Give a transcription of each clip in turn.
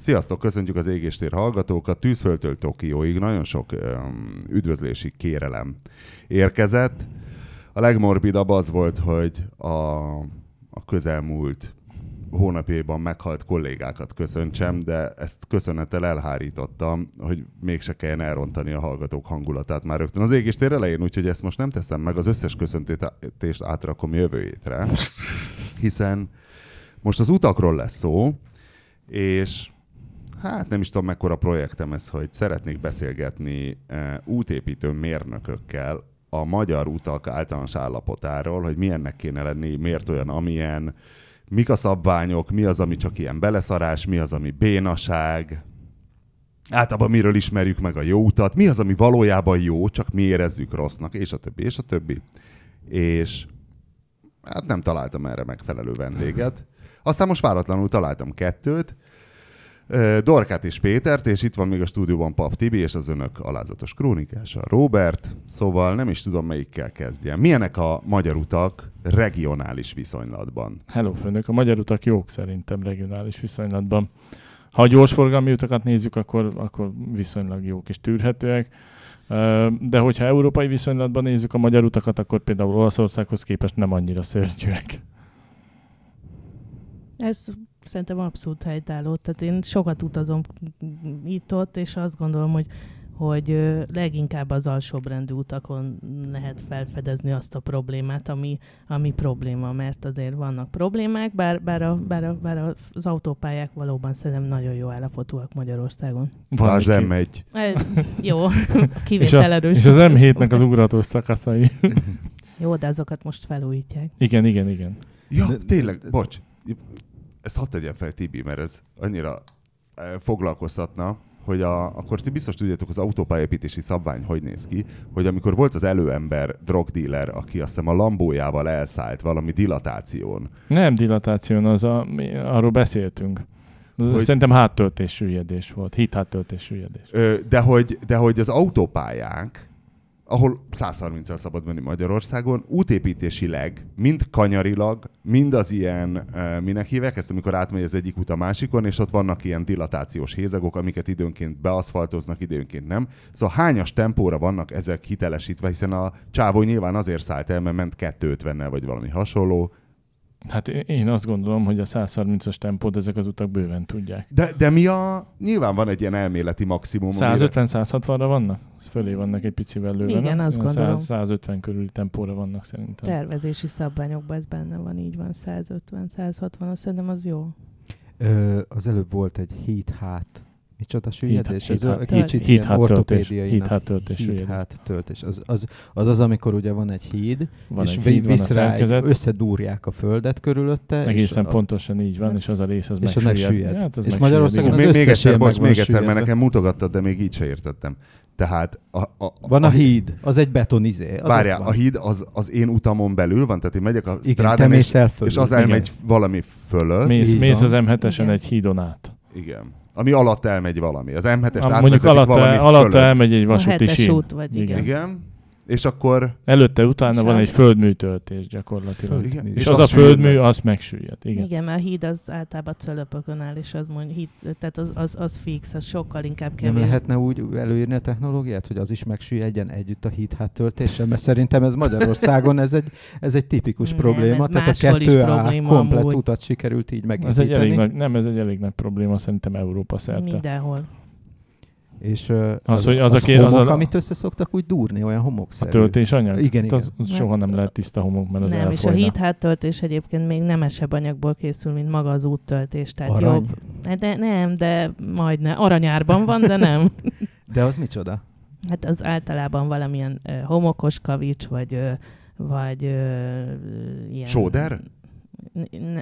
Sziasztok, köszöntjük az égéstér hallgatókat. Tűzföldtől Tokióig nagyon sok um, üdvözlési kérelem érkezett. A legmorbidabb az volt, hogy a, a közelmúlt hónapjában meghalt kollégákat köszöntsem, de ezt köszönettel elhárítottam, hogy mégse kelljen elrontani a hallgatók hangulatát már rögtön az égéstér elején, úgyhogy ezt most nem teszem meg, az összes köszöntést átrakom jövő hétre, hiszen most az utakról lesz szó, és hát nem is tudom mekkora projektem ez, hogy szeretnék beszélgetni e, útépítő mérnökökkel a magyar utak általános állapotáról, hogy milyennek kéne lenni, miért olyan, amilyen, mik a szabványok, mi az, ami csak ilyen beleszarás, mi az, ami bénaság, általában miről ismerjük meg a jó utat, mi az, ami valójában jó, csak mi érezzük rossznak, és a többi, és a többi. És hát nem találtam erre megfelelő vendéget. Aztán most váratlanul találtam kettőt, Dorkát és Pétert, és itt van még a stúdióban Pap Tibi, és az önök alázatos krónikása Robert, szóval nem is tudom melyikkel kezdjem. Milyenek a magyar utak regionális viszonylatban? Hello, főnök, a magyar utak jók szerintem regionális viszonylatban. Ha a gyorsforgalmi utakat nézzük, akkor, akkor viszonylag jók és tűrhetőek. De hogyha európai viszonylatban nézzük a magyar utakat, akkor például Olaszországhoz képest nem annyira szörnyűek. Ez szerintem abszolút helytálló. Tehát én sokat utazom itt-ott, és azt gondolom, hogy hogy leginkább az alsóbrendű utakon lehet felfedezni azt a problémát, ami, ami probléma, mert azért vannak problémák, bár, bár, a, bár, a, bár az autópályák valóban szerintem nagyon jó állapotúak Magyarországon. Lásd M1. jó, kivétel erős. És, a, és az M7-nek az ugratós szakaszai. jó, de azokat most felújítják. Igen, igen, igen. Ja, tényleg, bocs, ezt hadd tegyem fel Tibi, mert ez annyira eh, foglalkoztatna, hogy a, akkor ti biztos tudjátok az autópályépítési szabvány hogy néz ki, hogy amikor volt az előember drogdealer, aki azt hiszem a lambójával elszállt valami dilatáción. Nem dilatáción, az a, mi, arról beszéltünk. Hogy, Szerintem háttöltés süllyedés volt, hit háttöltés süllyedés. De hogy, de hogy az autópályák ahol 130 szabad menni Magyarországon, útépítésileg, mind kanyarilag, mind az ilyen, minek hívják ezt, amikor átmegy az egyik út a másikon, és ott vannak ilyen dilatációs hézagok, amiket időnként beaszfaltoznak, időnként nem. Szóval hányas tempóra vannak ezek hitelesítve, hiszen a csávó nyilván azért szállt el, mert ment 250-nel, vagy valami hasonló, Hát én azt gondolom, hogy a 130-as tempót ezek az utak bőven tudják. De, de mi a... Nyilván van egy ilyen elméleti maximum. 150-160-ra vannak? Fölé vannak egy picivel lőve. Igen, azt gondolom. 150 körüli tempóra vannak szerintem. Tervezési szabványokban ez benne van, így van. 150-160, azt szerintem az jó. Ö, az előbb volt egy hit hát Micsoda süllyedés? Hit, ez hit, kicsit hit, ilyen ortopédiai. Hit hát töltés. Hit hát töltés. Az az, az az, amikor ugye van egy híd, van és egy híd, visz rá, összedúrják a földet körülötte. Egészen és pontosan így van, és az a rész az és megsüllyed. Hát az és Magyarországon az még egyszer, bocs, még egyszer, mert nekem mutogattad, de még így se értettem. Tehát a, a, van a, a híd, az egy betonizé. Az várjál, a híd az, az én utamon belül van, tehát én megyek a Igen, strádán, és, és az elmegy valami fölött. Mész, mész az M7-esen egy hídon át. Igen ami alatt elmegy valami. Az M7-est Mondjuk alatt, valami alatt elmegy egy vasúti sín. út vagy, igen. igen. És akkor... Előtte, utána van egy földműtöltés gyakorlatilag. Igen. És, és az, az a földmű, az megsüllyed. Igen. Igen, mert a híd az általában cölöpökön áll, és az mondja, híd, tehát az, az, az fix, az sokkal inkább kevés. Nem lehetne úgy előírni a technológiát, hogy az is megsüllyedjen együtt a híd hát töltéssel, mert szerintem ez Magyarországon ez egy, ez egy tipikus nem, probléma, tehát a kettő A komplet amúgy. utat sikerült így megépíteni. Ez egy elég nagy, nem, ez egy elég nagy probléma szerintem Európa szerte. Mindenhol. És az, az, hogy az, az, aki, homok, az a... amit össze szoktak úgy durni, olyan homokszerű. A töltés anyag? Igen, igen. Az, az soha nem lehet tiszta homok, mert az Nem, elfolyna. és a híd töltés egyébként még nemesebb anyagból készül, mint maga az úttöltés. Tehát Arany? jobb. Hát de, nem, de majdnem. Aranyárban van, de nem. de az micsoda? Hát az általában valamilyen uh, homokos kavics, vagy, uh, vagy uh, ilyen... Sóder?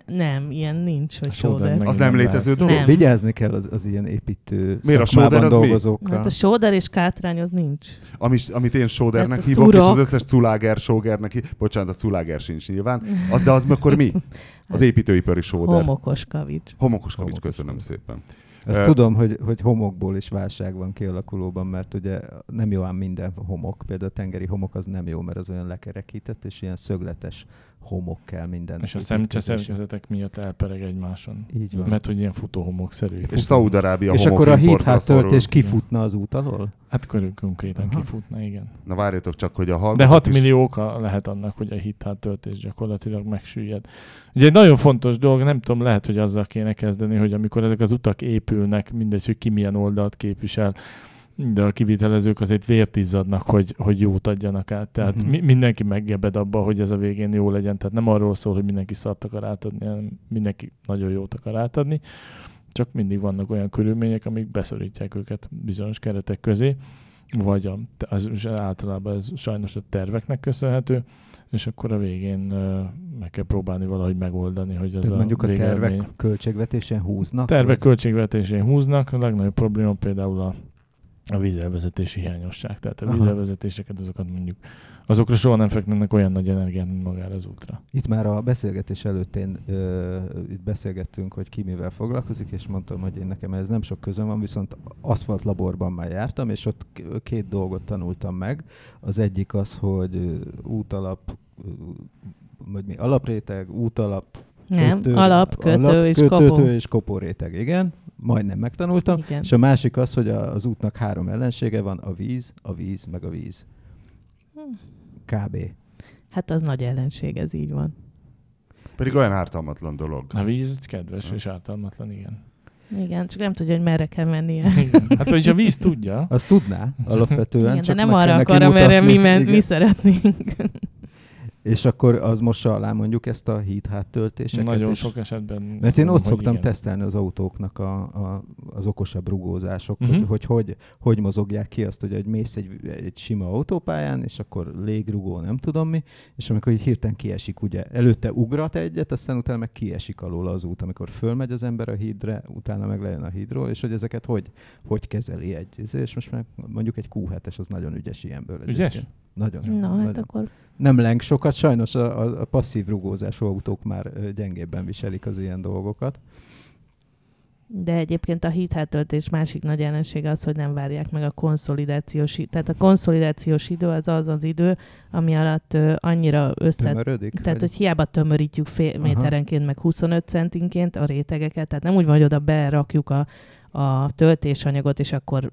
Nem, ilyen nincs, hogy sóder. Az nem létező dolog? Nem. Vigyázni kell az, az ilyen építő Miért a sóder az dolgozókkal. Mi? Hát a sóder és kátrány az nincs. Amit, amit én sódernek hát hívok, és az összes culáger sógernek hívok. Bocsánat, a culáger sincs nyilván. De az akkor mi? Az építőipari sóder. Homokos kavics. Homokos kavics, köszönöm szépen. Ezt uh, tudom, hogy, hogy homokból is válság van kialakulóban, mert ugye nem jó ám minden homok. Például a tengeri homok az nem jó, mert az olyan lekerekített, és ilyen szögletes homok kell minden. És a szemcse szerkezetek miatt elpereg egymáson. Így van. Mert hogy ilyen futó homokszerű. És Szaúd-Arábia És akkor a híthátöltés kifutna az út alól? Hát körül konkrétan Aha. kifutna, igen. Na várjatok csak, hogy a hallgatók De 6 is... millió oka lehet annak, hogy a híthátöltés gyakorlatilag megsüllyed. Ugye egy nagyon fontos dolog, nem tudom, lehet, hogy azzal kéne kezdeni, hogy amikor ezek az utak épülnek, mindegy, hogy ki milyen oldalt képvisel, de a kivitelezők azért vért izzadnak, hogy, hogy jót adjanak át. Tehát uh-huh. mi, mindenki meggebed abba, hogy ez a végén jó legyen. Tehát nem arról szól, hogy mindenki szart akar átadni, hanem mindenki nagyon jót akar átadni. Csak mindig vannak olyan körülmények, amik beszorítják őket bizonyos keretek közé, vagy a, az, általában ez sajnos a terveknek köszönhető, és akkor a végén meg kell próbálni valahogy megoldani, hogy az a mondjuk a tervek költségvetésén húznak? Tervek vagy? költségvetésén húznak, a legnagyobb probléma például a a vízelvezetési hiányosság. Tehát a vízelvezetéseket azokat mondjuk, azokra soha nem fektetnek olyan nagy energiát, mint magára az útra. Itt már a beszélgetés előtt én ö, itt beszélgettünk, hogy ki mivel foglalkozik, és mondtam, hogy én nekem ez nem sok közöm van, viszont aszfalt laborban már jártam, és ott két dolgot tanultam meg. Az egyik az, hogy útalap, vagy mi alapréteg, útalap, nem, kötő, alap, kötő alap, és kötő kopó. és kopóréteg, igen majdnem megtanultam. Igen. És a másik az, hogy az útnak három ellensége van, a víz, a víz, meg a víz. Kb. Hát az nagy ellenség, ez így van. Pedig olyan ártalmatlan dolog. A víz kedves és ártalmatlan, igen. Igen, csak nem tudja, hogy merre kell mennie. Igen. Hát, hogy a víz tudja. Azt tudná, alapvetően. Igen, csak de nem arra akar, amerre mi, men, mi szeretnénk. És akkor az mossa alá mondjuk ezt a híd háttöltéseket. Nagyon és... sok esetben. Mert én ott szoktam igen. tesztelni az autóknak a, a, az okosabb rugózások, uh-huh. hogy, hogy, hogy hogy mozogják ki azt, hogy egy mész egy, egy sima autópályán, és akkor légrugó, nem tudom mi, és amikor így hirtelen kiesik, ugye előtte ugrat egyet, aztán utána meg kiesik alól az út, amikor fölmegy az ember a hídre, utána meg lejön a hídról, és hogy ezeket hogy, hogy kezeli egy. És most meg mondjuk egy Q7-es az nagyon ügyes ilyenből. Ügyes? Egyébként. Nagyon. Na, hát nagyon. hát akkor... Nem leng sokat, sajnos a, a, passzív rugózású autók már gyengébben viselik az ilyen dolgokat. De egyébként a híthátöltés másik nagy jelensége az, hogy nem várják meg a konszolidációs idő. Tehát a konszolidációs idő az az az idő, ami alatt uh, annyira össze... Tömörödik? Tehát, vagy? hogy hiába tömörítjük fél méterenként, meg 25 centinként a rétegeket, tehát nem úgy van, hogy oda berakjuk a a töltésanyagot, és akkor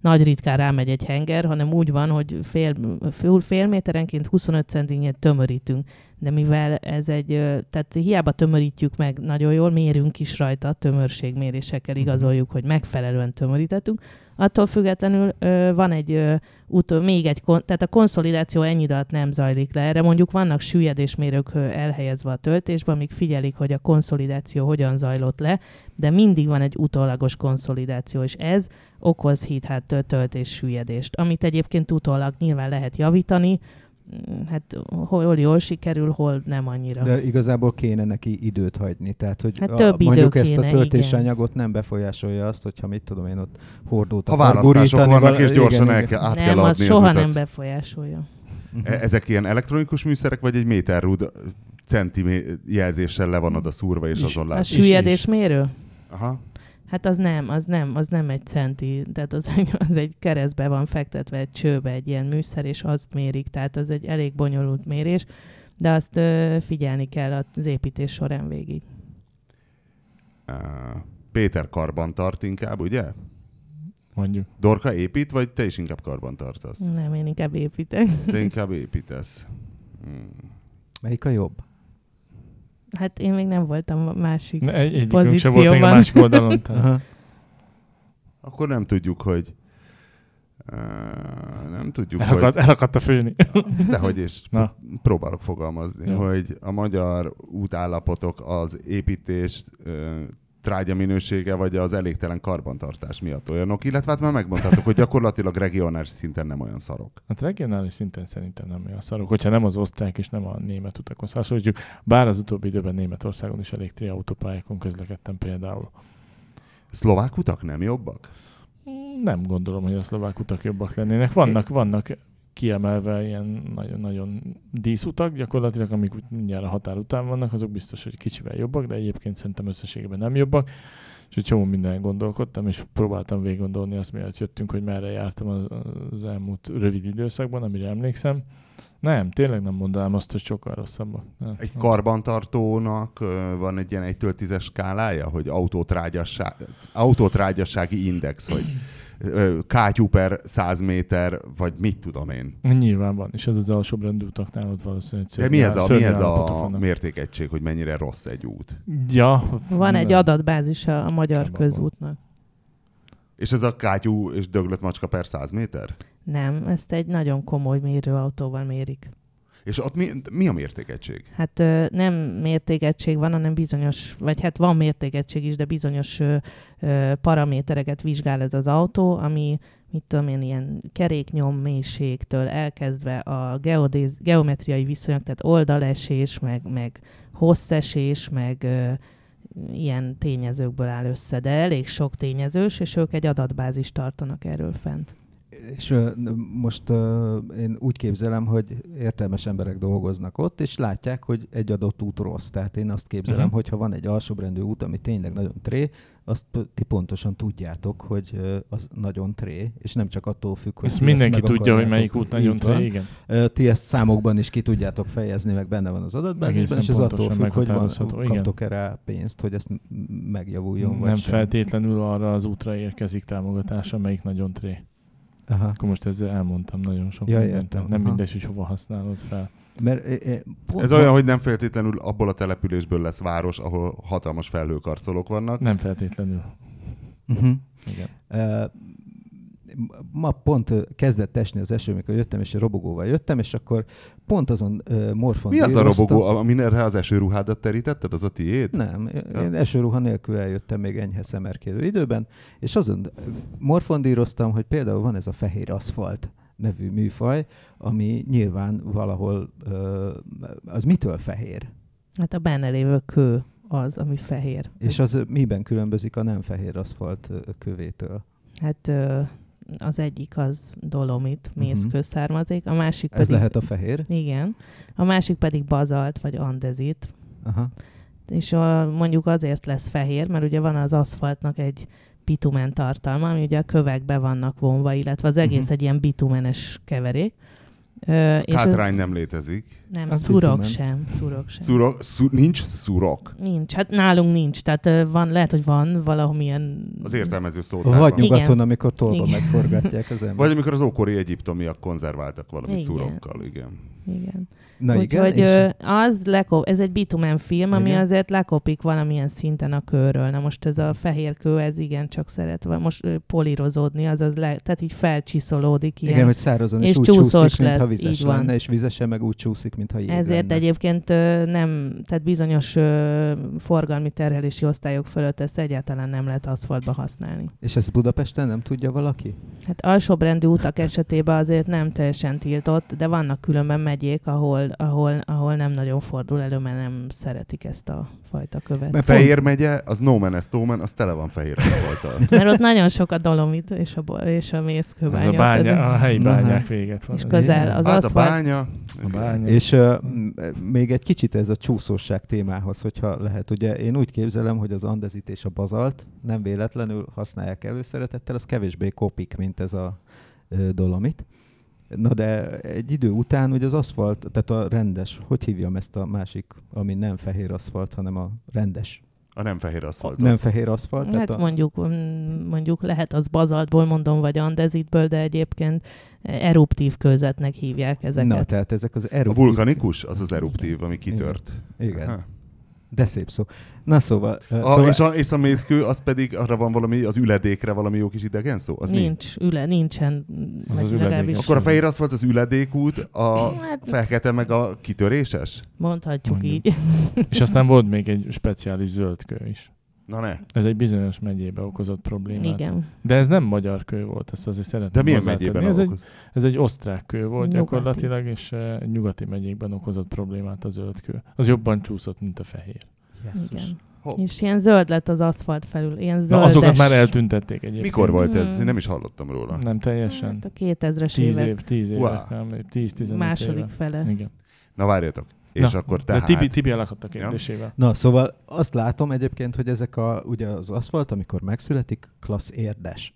nagy ritkán rámegy egy henger, hanem úgy van, hogy fél, fél, fél méterenként 25 centinként tömörítünk. De mivel ez egy, tehát hiába tömörítjük meg nagyon jól, mérünk is rajta, tömörségmérésekkel mhm. igazoljuk, hogy megfelelően tömörítettünk, attól függetlenül ö, van egy ö, út, még egy, kon, tehát a konszolidáció ennyi alatt nem zajlik le. Erre mondjuk vannak süllyedésmérők elhelyezve a töltésben, amik figyelik, hogy a konszolidáció hogyan zajlott le, de mindig van egy utólagos konszolidáció, és ez okoz híthát töltés süllyedést, amit egyébként utólag nyilván lehet javítani, hát hol jól sikerül, hol nem annyira. De igazából kéne neki időt hagyni, tehát hogy hát több a, mondjuk kéne, ezt a töltésanyagot nem befolyásolja azt, hogyha mit tudom én ott hordót Ha választások vannak, val- és gyorsan igen, el kell, át nem, kell adni az soha nem befolyásolja. E- ezek ilyen elektronikus műszerek, vagy egy méterrúd centi jelzéssel le van oda szúrva, és azon látsz? A süllyedésmérő? Aha. Hát az nem, az nem, az nem egy centi, tehát az egy, az egy keresztbe van fektetve egy csőbe egy ilyen műszer, és azt mérik, tehát az egy elég bonyolult mérés, de azt ö, figyelni kell az építés során végig. Péter karban tart inkább, ugye? Mondjuk. Dorka épít, vagy te is inkább karban tartasz? Nem, én inkább építek. Te inkább építesz. Hmm. Melyik a jobb? Hát én még nem voltam a másik ne, egy, pozícióban. sem volt még a másik oldalon. Akkor nem tudjuk, hogy uh, nem tudjuk, Elakadt, hogy... Elakadt a főni. Dehogy is. Na. Próbálok fogalmazni, ja. hogy a magyar útállapotok az építést uh, trágya minősége, vagy az elégtelen karbantartás miatt olyanok, illetve hát már megmondhatok, hogy gyakorlatilag regionális szinten nem olyan szarok. Hát regionális szinten szerintem nem olyan szarok, hogyha nem az osztrák és nem a német utakon hasonlítjuk, bár az utóbbi időben Németországon is elég autópályákon közlekedtem például. Szlovák utak nem jobbak? Nem gondolom, hogy a szlovák utak jobbak lennének. Vannak, vannak kiemelve ilyen nagyon, nagyon díszutak, gyakorlatilag amik mindjárt a határ után vannak, azok biztos, hogy kicsivel jobbak, de egyébként szerintem összességében nem jobbak. És egy csomó minden gondolkodtam, és próbáltam végig gondolni azt, miatt jöttünk, hogy merre jártam az, elmúlt rövid időszakban, amire emlékszem. Nem, tényleg nem mondanám azt, hogy sokkal rosszabbak. Nem. Egy karbantartónak van egy ilyen 1 10 skálája, hogy autótrágyasság, autótrágyassági index, hogy kátyú per 100 méter, vagy mit tudom én. Nyilván van, és ez az alsóbrendű utaknál ott valószínűleg De mi ez a, mi ez a mértékegység, hogy mennyire rossz egy út? Ja, Van egy adatbázis a, magyar közútnak. És ez a kátyú és döglött macska per 100 méter? Nem, ezt egy nagyon komoly mérőautóval mérik. És ott mi, mi a mértékegység? Hát ö, nem mértékegység van, hanem bizonyos, vagy hát van mértékegység is, de bizonyos ö, ö, paramétereket vizsgál ez az autó, ami mit tudom én, ilyen keréknyom mélységtől elkezdve a geodéz, geometriai viszonyok, tehát oldalesés, meg, meg hosszesés, meg ö, ilyen tényezőkből áll össze, de elég sok tényezős, és ők egy adatbázist tartanak erről fent. És most én úgy képzelem, hogy értelmes emberek dolgoznak ott, és látják, hogy egy adott út rossz. Tehát én azt képzelem, Mhm. uh-huh. hogy ha van egy alsóbrendű út, ami tényleg nagyon tré, azt ti pontosan tudjátok, hogy az nagyon tré, és nem csak attól függ, hogy Ezt mindenki meg tudja, hogy melyik út nagyon tré, igen. Ti ezt számokban is ki tudjátok fejezni, meg benne van az adatbázisban, és ez attól függ, hogy van, kaptok-e rá pénzt, hogy ezt megjavuljon, vagy Nem sem. feltétlenül arra az útra érkezik támogatás, amelyik nagyon tré. Aha. Akkor most ezzel elmondtam nagyon sok Ja, mindent. értem, Nem aha. mindegy, hogy hova használod fel. Mert, e, e, pont Ez olyan, hogy nem feltétlenül abból a településből lesz város, ahol hatalmas felhőkarcolók vannak. Nem feltétlenül. Uh-huh. Igen. Uh, ma pont kezdett esni az eső, amikor jöttem, és robogóval jöttem, és akkor pont azon uh, morfon Mi az a robogó, aminek az esőruhádat terítetted? Az a tiéd? Nem, Ja. én esőruha nélkül eljöttem még enyhe szemerkélő időben, és azon morfondíroztam, hogy például van ez a fehér aszfalt nevű műfaj, ami nyilván valahol, az mitől fehér? Hát a benne lévő kő az, ami fehér. És Ez- az miben különbözik a nem fehér aszfalt kövétől? Hát ö, az egyik az dolomit, mészkő származék, a másik Mhm. Ez pedig... lehet a fehér? Igen. A másik pedig bazalt, vagy andezit. Aha. És a, mondjuk azért lesz fehér, mert ugye van az aszfaltnak egy bitumen tartalma, ami ugye a kövekbe vannak vonva, illetve az egész Mhm. egy ilyen bitumenes keverék. Ö, és Hátrány nem létezik. nem, Az szurok bitumen. sem, szurok sem. Szurok, szur, nincs szurok. Nincs, hát nálunk nincs, tehát van, lehet, hogy van valamilyen... Az értelmező szótárban. Vagy Igen. nyugaton, amikor tolba Igen. megforgatják az ember. Vagy amikor az ókori egyiptomiak konzerváltak valamit Igen. szurokkal, igen. Igen. Na igen, Úgyhogy és ö, az leko- ez egy bitumen film, ami Igen. azért lekopik valamilyen szinten a körről. Na most ez a fehér kő, ez igen csak szeret most ö, polírozódni, azaz le, tehát így felcsiszolódik ilyen. igen, hogy szárazon és, és úgy csúszik, mintha lesz, vizes így van. lenne, és vizesen meg úgy csúszik, mintha jég Ezért lenne. egyébként ö, nem, tehát bizonyos ö, forgalmi terhelési osztályok fölött ezt egyáltalán nem lehet aszfaltba használni. És ezt Budapesten nem tudja valaki? Hát alsóbrendű utak esetében azért nem teljesen tiltott, de vannak különben megyék, ahol, ahol, ahol nem nagyon fordul elő, mert nem szeretik ezt a fajta követ. Mert Fehér megye, az no man, ez man, az tele van fehér aszfalttal. Mert ott nagyon sok a dolomit és a, és a mészkőbánya. Ez a bánya, a helyi Na bányák véget van. És közel az hát a bánya. A bánya. És uh, még egy kicsit ez a csúszóság témához, hogyha lehet. Ugye én úgy képzelem, hogy az andezit és a bazalt nem véletlenül használják előszeretettel, az kevésbé kopik, mint ez a dolomit. Na de egy idő után ugye az aszfalt, tehát a rendes, hogy hívjam ezt a másik, ami nem fehér aszfalt, hanem a rendes, A nem fehér aszfalt. nem fehér aszfalt. Hát tehát a, mondjuk, mm, mondjuk lehet az bazaltból mondom, vagy andezitből, de egyébként eruptív kőzetnek hívják ezeket. na, tehát ezek az A eruptív... vulkanikus, az az eruptív, ami kitört. Igen. Aha. De szép szó. Na szóval... A, szóval és, a, és a mészkő, az pedig arra van valami, az üledékre valami jó kis idegen szó? Az mi? Nincs, üle, nincsen. Az az üledék. Akkor a fehér aszfalt az üledékút, a Hát- fekete meg a kitöréses? Mondhatjuk Mondjuk. így. És aztán volt még egy speciális zöld kő is. Na ne. Ez egy bizonyos megyébe okozott problémát. Igen. De ez nem magyar kő volt, ezt azért szeretném De milyen megyében Ez egy, ez egy osztrák kő volt Nyugati. gyakorlatilag, és uh, nyugati megyékben okozott problémát a zöld kő. Az jobban csúszott, mint a fehér. Jesszus. Igen. Hopp. És ilyen zöld lett az aszfalt felül. Ilyen Na, zöldes. azokat már eltüntették egyébként. Mikor volt ez? Hmm. Én nem is hallottam róla. Nem teljesen. Hát a 2000-es 10 évek év, 10 év, Wow. nem, 10-15 második éve. fele. Igen. Na várjatok. És Na, akkor De tehát... Tibi, Tibi elakadt a kérdésével. Na, szóval azt látom egyébként, hogy ezek a, ugye az aszfalt, amikor megszületik, klassz érdes.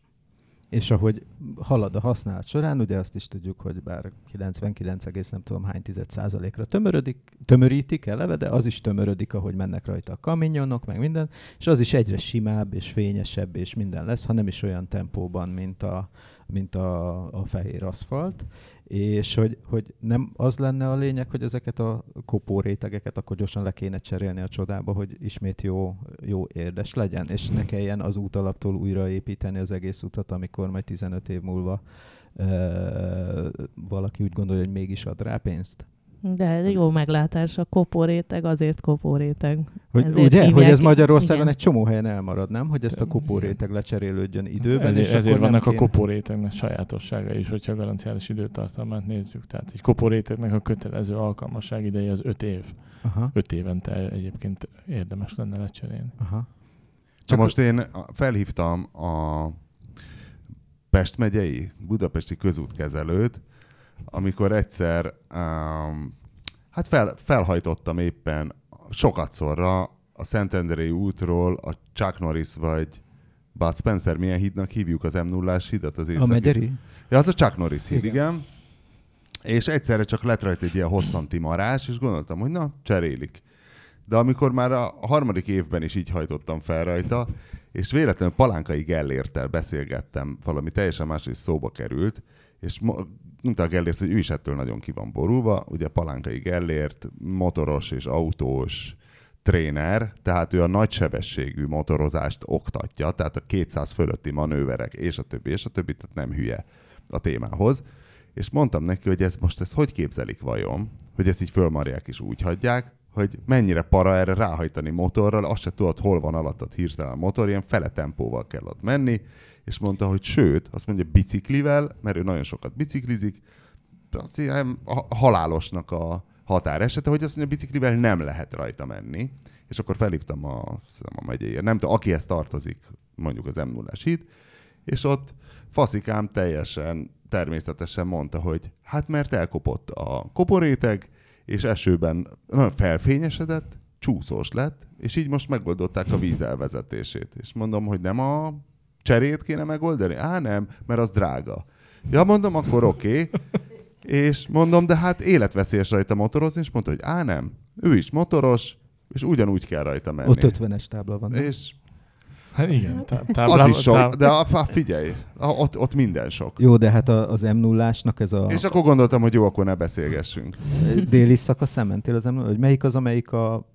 és ahogy halad a használat során, ugye azt is tudjuk, hogy bár 99, nem tudom hány tized százalékra tömörödik, tömörítik eleve, de az is tömörödik, ahogy mennek rajta a kaminyonok, meg minden, és az is egyre simább és fényesebb és minden lesz, ha nem is olyan tempóban, mint a, mint a, a fehér aszfalt, és hogy, hogy nem az lenne a lényeg, hogy ezeket a kopó rétegeket akkor gyorsan le kéne cserélni a csodába, hogy ismét jó, jó érdes legyen, és ne kelljen az út alaptól újraépíteni az egész utat, amikor majd 15 év múlva ö, valaki úgy gondolja, hogy mégis ad rá pénzt. De jó meglátás, a kopóréteg azért kopóréteg. Hogy, Ezért ugye, hogy ez Magyarországon igen. egy csomó helyen elmarad, nem? Hogy ezt a kopóréteg lecserélődjön időben, ezért, és ezért vannak nem a kéne- kopórétegnek sajátossága is, hogyha a garanciális időtartalmát nézzük. Tehát egy kopórétegnek a kötelező alkalmasság ideje az 5 év. Aha, 5 évente egyébként érdemes lenne lecserélni. aha. Csak most én felhívtam a Pest megyei, budapesti közútkezelőt, amikor egyszer um, hát fel, felhajtottam éppen sokat szorra a Szentendrei útról a Chuck Norris vagy Bud Spencer, milyen hídnak hívjuk az m 0 hidat az A északi? megyeri? Ja, az a Chuck Norris híd, igen. Igen. És egyszerre csak lett rajta egy ilyen hosszanti marás, és gondoltam, hogy na, cserélik. De amikor már a harmadik évben is így hajtottam fel rajta, és véletlenül Palánkai Gellértel beszélgettem, valami teljesen más is szóba került, és mondta a Gellért, hogy ő is ettől nagyon ki van borulva. Ugye Palánkai Gellért motoros és autós tréner, tehát ő a nagysebességű motorozást oktatja, tehát a 200 fölötti manőverek, és a többi, és a többi, tehát nem hülye a témához. És mondtam neki, hogy ez most ezt hogy képzelik vajon, hogy ezt így fölmarják és úgy hagyják, hogy mennyire para erre ráhajtani motorral, azt se tudod, hol van alattad hirtelen a motor, ilyen fele tempóval kell ott menni, és mondta, hogy sőt, azt mondja biciklivel, mert ő nagyon sokat biciklizik, az ilyen a- halálosnak a határ esete, hogy azt mondja, biciklivel nem lehet rajta menni. És akkor felhívtam a, hiszem, a megyéért, nem tudom, akihez tartozik mondjuk az m 0 híd, és ott faszikám teljesen természetesen mondta, hogy hát mert elkopott a koporéteg, és esőben nagyon felfényesedett, csúszós lett, és így most megoldották a víz elvezetését. És mondom, hogy nem a cserét kéne megoldani? Á, nem, mert az drága. Ja, mondom, akkor oké. Okay. És mondom, de hát életveszélyes rajta motorozni, és mondta, hogy á, nem. Ő is motoros, és ugyanúgy kell rajta menni. Ott 50-es tábla van. nem? És Hát igen, tá- az is sok, tá- de a, a, figyelj, a, ott, ott minden sok. Jó, de hát a- az m 0 ez a És akkor gondoltam, hogy jó, akkor ne beszélgessünk. déli szakaszán mentél az m 0 hogy melyik az, amelyik a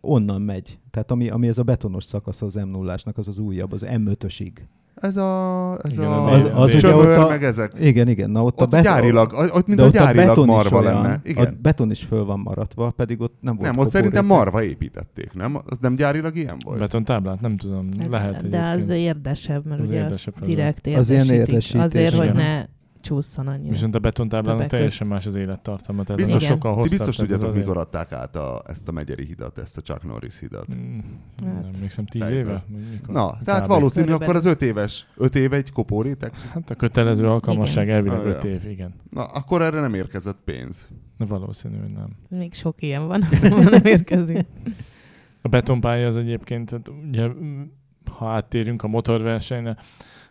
onnan megy. Tehát ami, ami ez a betonos szakasz az m 0 az az újabb, az M5-ösig. Ez a, ez Igen, a az- az ugye csömör, ott a- meg ezek. Igen, igen, na ott, Ott a beton, gyárilag, ott mint de a ott a gyárilag beton marva olyan, lenne. A Igen. beton is föl van maradva, pedig ott nem volt Nem, ott szerintem marva építették, nem? Az nem gyárilag ilyen volt? betontáblát, nem tudom, lehet De az egyébként. érdesebb, mert Az ugye érdesebb az direkt Az ilyen érdesítik. érdesítés, Azért, hogy ne csúszson annyira. Viszont a betontáblának teljesen más az élettartalma. Tehát Biztos, Igen. sokkal Ti hosszabb. biztos tehát tudjátok, az azért- mikor adták át a, ezt a megyeri hidat, ezt a Chuck Norris hidat. Mm, Nem Hát. emlékszem, tíz Fejből. éve? Mikor? Na, tehát Kb. valószínű, Körülbelül. akkor az öt éves, öt éve egy kopórétek. Hát a kötelező alkalmasság elvileg Ah, 5 ja. év, igen. Na, akkor erre nem érkezett pénz. De valószínű, hogy nem. Még sok ilyen van, nem érkezik. A betonpálya az egyébként, hát ugye, ha áttérünk a motorversenyre,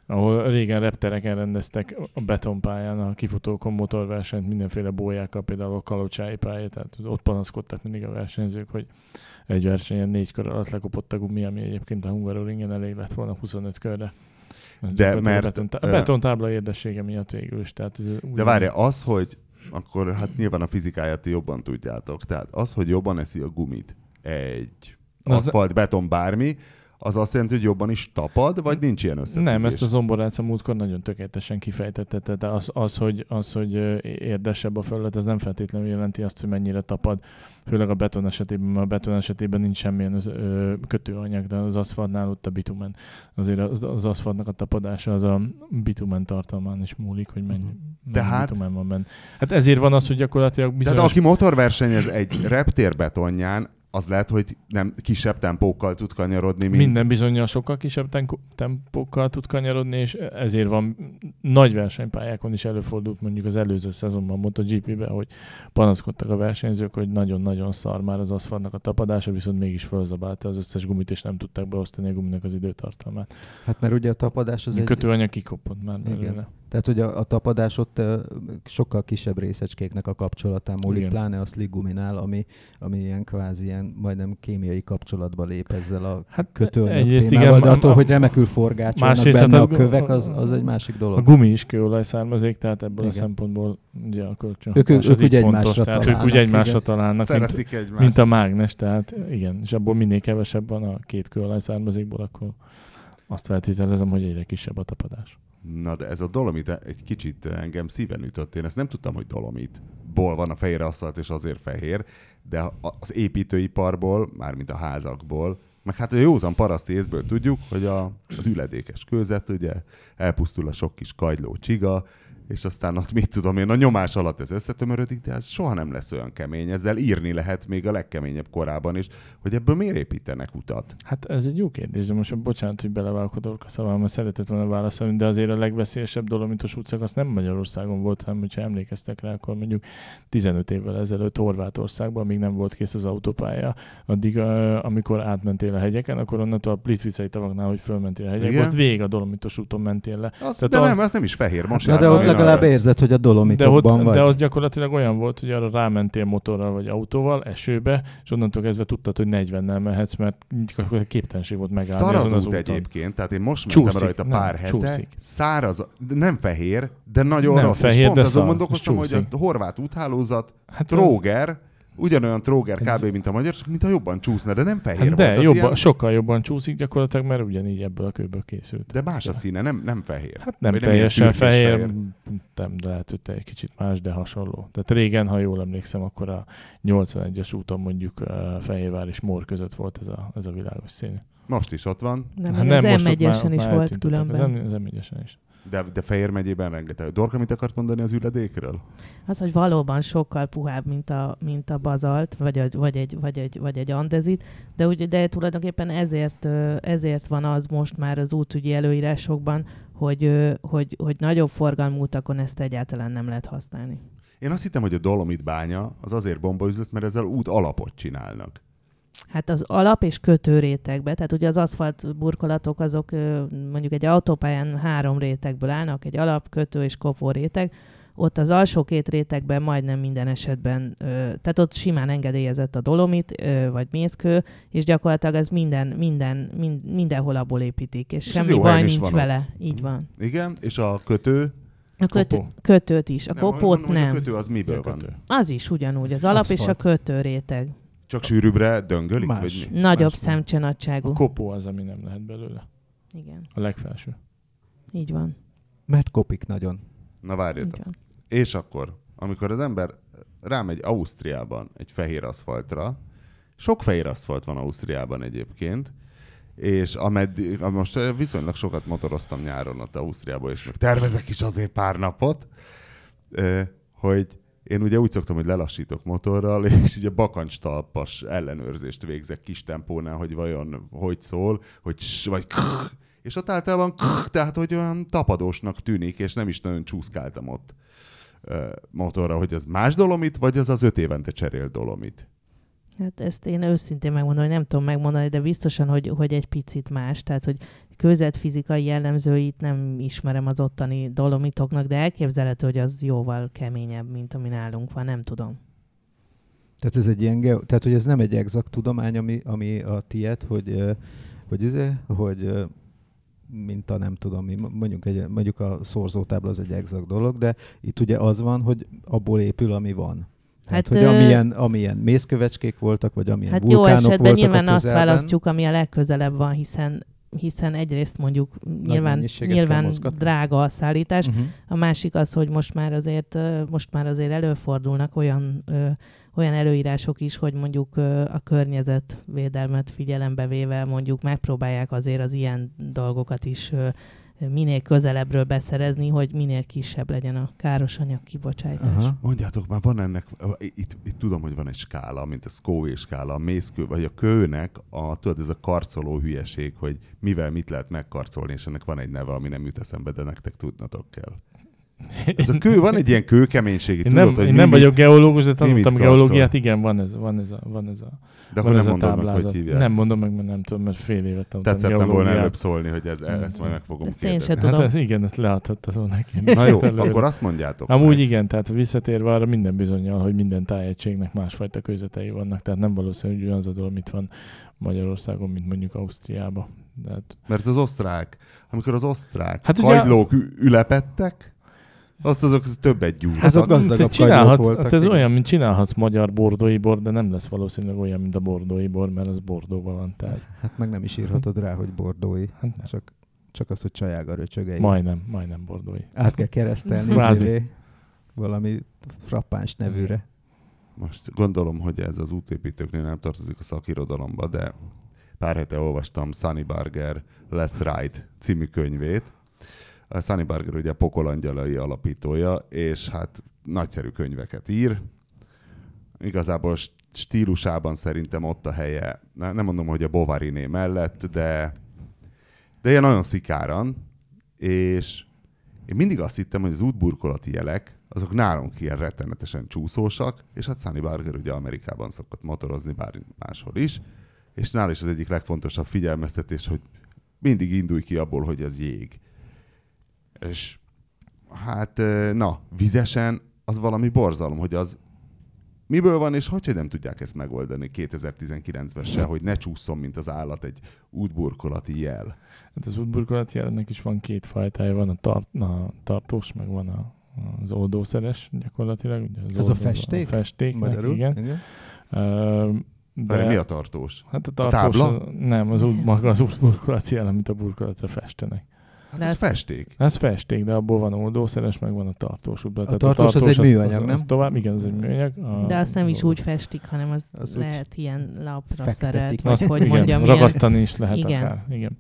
ahol régen reptereken rendeztek a betonpályán, a kifutókon motorversenyt, mindenféle bójákkal, például a kalocsái pálya, tehát ott panaszkodtak mindig a versenyzők, hogy egy versenyen négy kör alatt lekopott a gumi, ami egyébként a Hungaroringen elég lett volna 25 körre. Gyakorlatilag mert, a, betontá- a betontábla érdessége miatt végül is. Tehát ez De várja, az, hogy akkor hát nyilván a fizikáját jobban tudjátok. Tehát az, hogy jobban eszi a gumit egy Az- aszfalt, beton, bármi, az azt jelenti, hogy jobban is tapad, vagy nincs ilyen összefüggés? Nem, ezt a Zomborác a múltkor nagyon tökéletesen kifejtette. Tehát az, az, hogy, az, hogy érdesebb a felület, ez nem feltétlenül jelenti azt, hogy mennyire tapad. Főleg a beton esetében, mert a beton esetében nincs semmilyen kötőanyag, de az aszfaltnál ott a bitumen. Azért az, az aszfaltnak a tapadása az a bitumen tartalmán is múlik, hogy mennyi, mennyi Tehát- bitumen van benne. Hát ezért van az, hogy gyakorlatilag bizonyos... Tehát aki motorversenyez egy reptér betonján, az lehet, hogy nem kisebb tempókkal tud kanyarodni, mint... Minden bizonyal sokkal kisebb tenko- tempókkal tud kanyarodni, és ezért van nagy versenypályákon is előfordult mondjuk az előző szezonban MotoGP-ben, hogy panaszkodtak a versenyzők, hogy nagyon-nagyon szar már az aszfaltnak a tapadása, viszont mégis felzabálta az összes gumit, és nem tudták beosztani a guminak az időtartalmát. Hát mert ugye a tapadás az a egy... kötőanyag kikopott már Igen. Tehát, hogy a, a tapadás ott sokkal kisebb részecskéknek a kapcsolatán múlik, Igen. pláne a sligguminál, ami, ami ilyen kvázi ilyen majdnem kémiai kapcsolatba lép ezzel a Hát kötőanyag témával, igen, de attól, a- hogy remekül forgácsolnak benne hát a az- kövek, az, az egy másik A dolog. gumi is kőolaj származék, tehát ebből Igen. a szempontból ugye a kölcsön Ők- ők az így ugye fontos, egymásra tehát ők találnak, úgy egymásra igen. találnak, mint, Szeretik egymást. mint a mágnes, tehát igen, és abból minél kevesebb van a két kőolaj származékból, akkor azt feltételezem, hogy egyre kisebb a tapadás. Na de ez a dolomit egy kicsit engem szíven ütött. Én ezt nem tudtam, hogy dolomit. Ból van a fehér aszfalt, és azért fehér, de az építőiparból, mármint a házakból, meg hát a józan paraszti észből tudjuk, hogy a, az üledékes kőzet, ugye, elpusztul a sok kis kagyló csiga, és aztán ott mit tudom én, a nyomás alatt ez összetömörödik, de ez soha nem lesz olyan kemény. Ezzel írni lehet még a legkeményebb korában is, hogy ebből miért építenek utat. Hát ez egy jó kérdés, de most bocsánat, hogy belevágok a mert szeretett volna válaszolni, de azért a legveszélyesebb dolomitos utcak nem Magyarországon volt, hanem hogyha emlékeztek rá, akkor mondjuk 15 évvel ezelőtt Horvátországban, még nem volt kész az autópálya, addig, amikor átmentél a hegyeken, akkor onnantól a Plitvicei tavaknál, hogy fölmentél a hegyek, Igen. ott végig a dolomitos úton mentél le. Az, Tehát de a- nem, ez nem is fehér. Most de ott legalább arra. érzed, hogy a De, ott, dolomitokban vagy. de az gyakorlatilag olyan volt, hogy arra rámentél motorral vagy autóval, esőbe, és onnantól kezdve tudtad, hogy 40-nel mehetsz, mert képtelenség volt megállni Szar az azon az út úton. egyébként, tehát én most mentem Csúszik, rajta nem, pár hete, csúszik. száraz, de nem fehér, de nagyon Nem rossz. fehér, és pont de azon szar, gondolkoztam, és hogy a horvát úthálózat Hát az- tróger, ugyanolyan tróger kb. mint a magyar, csak mintha jobban csúszna, de nem fehér Hát volt. de, az jobban, ilyen, sokkal jobban csúszik gyakorlatilag, mert ugyanígy ebből a kőből készült. de más a színe, nem, nem fehér. Hát nem Vagy teljesen fehér, fehér. nem, de lehet, hogy te egy kicsit más, de hasonló. Tehát régen, ha jól emlékszem, akkor a 81-es úton mondjuk Fehérvár és Mór között volt ez a, ez a világos színű. Most is ott van, Nem, Hát nem, az most ott M1-esen már- is volt különben. Az, M- az M1-esen is. De, de Fehér megyében rengeteg. Dorka, mit akart mondani az üledékről? Az, hogy valóban sokkal puhább, mint a, mint a bazalt, vagy, a, vagy, egy, vagy, egy, vagy egy andezit, de, úgy, de tulajdonképpen ezért, ezért van az most már az útügyi előírásokban, hogy, hogy, hogy nagyobb forgalmú utakon ezt egyáltalán nem lehet használni. Én azt hittem, hogy a Dolomit bánya az azért bombaüzlet, mert ezzel út alapot csinálnak. Hát az alap és kötő rétegbe, tehát ugye az aszfalt burkolatok azok mondjuk egy autópályán három rétegből állnak, egy alap, kötő és kopó réteg, ott az alsó két rétegben majdnem minden esetben, ö, tehát ott simán engedélyezett a dolomit, ö, vagy mészkő, és gyakorlatilag ez minden, minden, mind, mindenhol abból építik, és, És semmi baj nincs van vele. ott. Így van. Igen, és a kötő, A kötő, Kopó. kötőt is, a nem, kopót mondom, nem. A kötő az miből van? Kötő. Az is ugyanúgy, az alap és a Aszfalt. kötő réteg. Csak sűrűbbre döngölik? Más. Vagy mi? Nagyobb Más szemcsenadságú. A kopó az, ami nem lehet belőle. Igen, A legfelső. így van. Mert kopik nagyon. Na várjatok. És akkor, amikor az ember rámegy Ausztriában egy fehér aszfaltra, sok fehér aszfalt van Ausztriában egyébként, és ameddig, am- most viszonylag sokat motoroztam nyáron ott Ausztriában, és meg tervezek is azért pár napot, hogy én ugye úgy szoktam, hogy lelassítok motorral, és ugye bakancstalpas ellenőrzést végzek kis tempónál, hogy vajon hogy szól, hogy s, vagy krrr, és ott általában krrr, tehát hogy olyan tapadósnak tűnik, és nem is nagyon csúszkáltam ott motorra, hogy ez más dolomit, vagy ez az öt évente cserél dolomit. Hát ezt én őszintén megmondom, hogy nem tudom megmondani, de biztosan, hogy, hogy egy picit más. Tehát, hogy fizikai jellemzőit nem ismerem az ottani dolomitoknak, de elképzelhető, hogy az jóval keményebb, mint ami nálunk van, nem tudom. Tehát ez egy ilyen, tehát hogy ez nem egy exakt tudomány, ami, ami a tied, hogy, hogy, izé, hogy mint a nem tudom mi, mondjuk, egy, mondjuk a szorzótábla az egy exakt dolog, de itt ugye az van, hogy abból épül, ami van. Tehát, Hát, hogy amilyen, amilyen mészkövecskék voltak, vagy amilyen Hát jó vulkánok esetben voltak nyilván a azt választjuk, ami a legközelebb van, hiszen hiszen egyrészt mondjuk nyilván, nyilván drága a szállítás, Uh-huh. A másik az, hogy most már azért, most már azért előfordulnak olyan, ö, olyan előírások is, hogy mondjuk ö, a környezetvédelmet figyelembe véve mondjuk megpróbálják azért az ilyen dolgokat is ö, minél közelebbről beszerezni, hogy minél kisebb legyen a káros anyag kibocsátás. Aha. Mondjátok már, van ennek, itt, itt tudom, hogy van egy skála, mint a Scoville skála, a mészkő, vagy a kőnek, a, tudod, ez a karcoló hülyeség, hogy mivel mit lehet megkarcolni, és ennek van egy neve, ami nem jut eszembe, de nektek tudnatok kell. Ez a kő, van egy ilyen kőkeménység, Én tudod, nem, hogy én nem mit- vagyok geológus, de tanultam karcol? geológiát, igen, van ez, van ez a, van ez a, de van akkor ez nem a mondod meg, táblázat. hogy hívják. Nem mondom meg, mert nem tudom, mert fél évet tanultam Tetszett volna előbb szólni, hogy ez, ezt majd meg fogom Ezt én se kérdezni. tudom. Hát ez igen, ezt leadhattad volna neki. Na jó, Előre. akkor azt mondjátok. Amúgy meg. igen, tehát visszatérve arra minden bizonyal, hogy minden tájegységnek másfajta közvetei vannak, tehát nem valószínű, hogy ugyanaz a dolog, mit van Magyarországon, mint mondjuk Ausztriában. Tehát, Mert az osztrák, amikor az osztrák Hát hát ugye- hagylók ü- ülepettek, ott azok többet gyúrtak. Hát ott gazdagabb csinálhatsz, voltak, hát ez igen. olyan, mint csinálhatsz magyar bordói bor, de nem lesz valószínűleg olyan, mint a bordói bor, mert az bordóban van. Tehát, Hát meg nem is írhatod rá, hogy bordói. hát nem. Csak, csak az, hogy csajága röcsögei. majdnem, majdnem bordói. Át kell keresztelni Kvázi. izé, valami frappáns nevűre. Most gondolom, hogy ez az útépítőknél nem tartozik a szakirodalomba, de pár hete olvastam Sunny Barger Let's Ride című könyvét. Sunny Barger ugye a Pokolangyalai alapítója, és hát nagyszerű könyveket ír. Igazából st- stílusában szerintem ott a helye, ne- nem mondom, hogy a Bovariné mellett, de, de ilyen nagyon szikáran, és én mindig azt hittem, hogy az útburkolati jelek, azok nálunk ilyen rettenetesen csúszósak, és hát Sunny Barger ugye Amerikában szokott motorozni, bár máshol is, és nála is az egyik legfontosabb figyelmeztetés, hogy mindig indulj ki abból, hogy ez jég. És hát, na, vizesen az valami borzalom, hogy az miből van, és hogy, hogy nem tudják ezt megoldani 2019-ben se, hogy ne csúszson, mint az állat egy útburkolati jel. Hát az útburkolati jelennek is van két fajtája, van a, tart, na, tartós, meg van a, az oldószeres gyakorlatilag. Ugye az Ez a oldó- festék? A festék, Magyarul? igen. igen. Ö, De... Mi a tartós? Hát a A tartós, tábla? az- nem, az út, maga az útburkolati jel, amit a burkolatra festenek. Hát De ez ez- festék. Ez festék, de abból van oldószeres, meg van a tartós útban. A tartós az egy műanyag, az, nem? Az tovább, igen, az egy műanyag. A, De azt nem is úgy festik, hanem az, Az lehet ilyen lapra Azt, vagy hogy igen, mondjam, ilyen, ragasztani is lehet Igen. akár. Igen.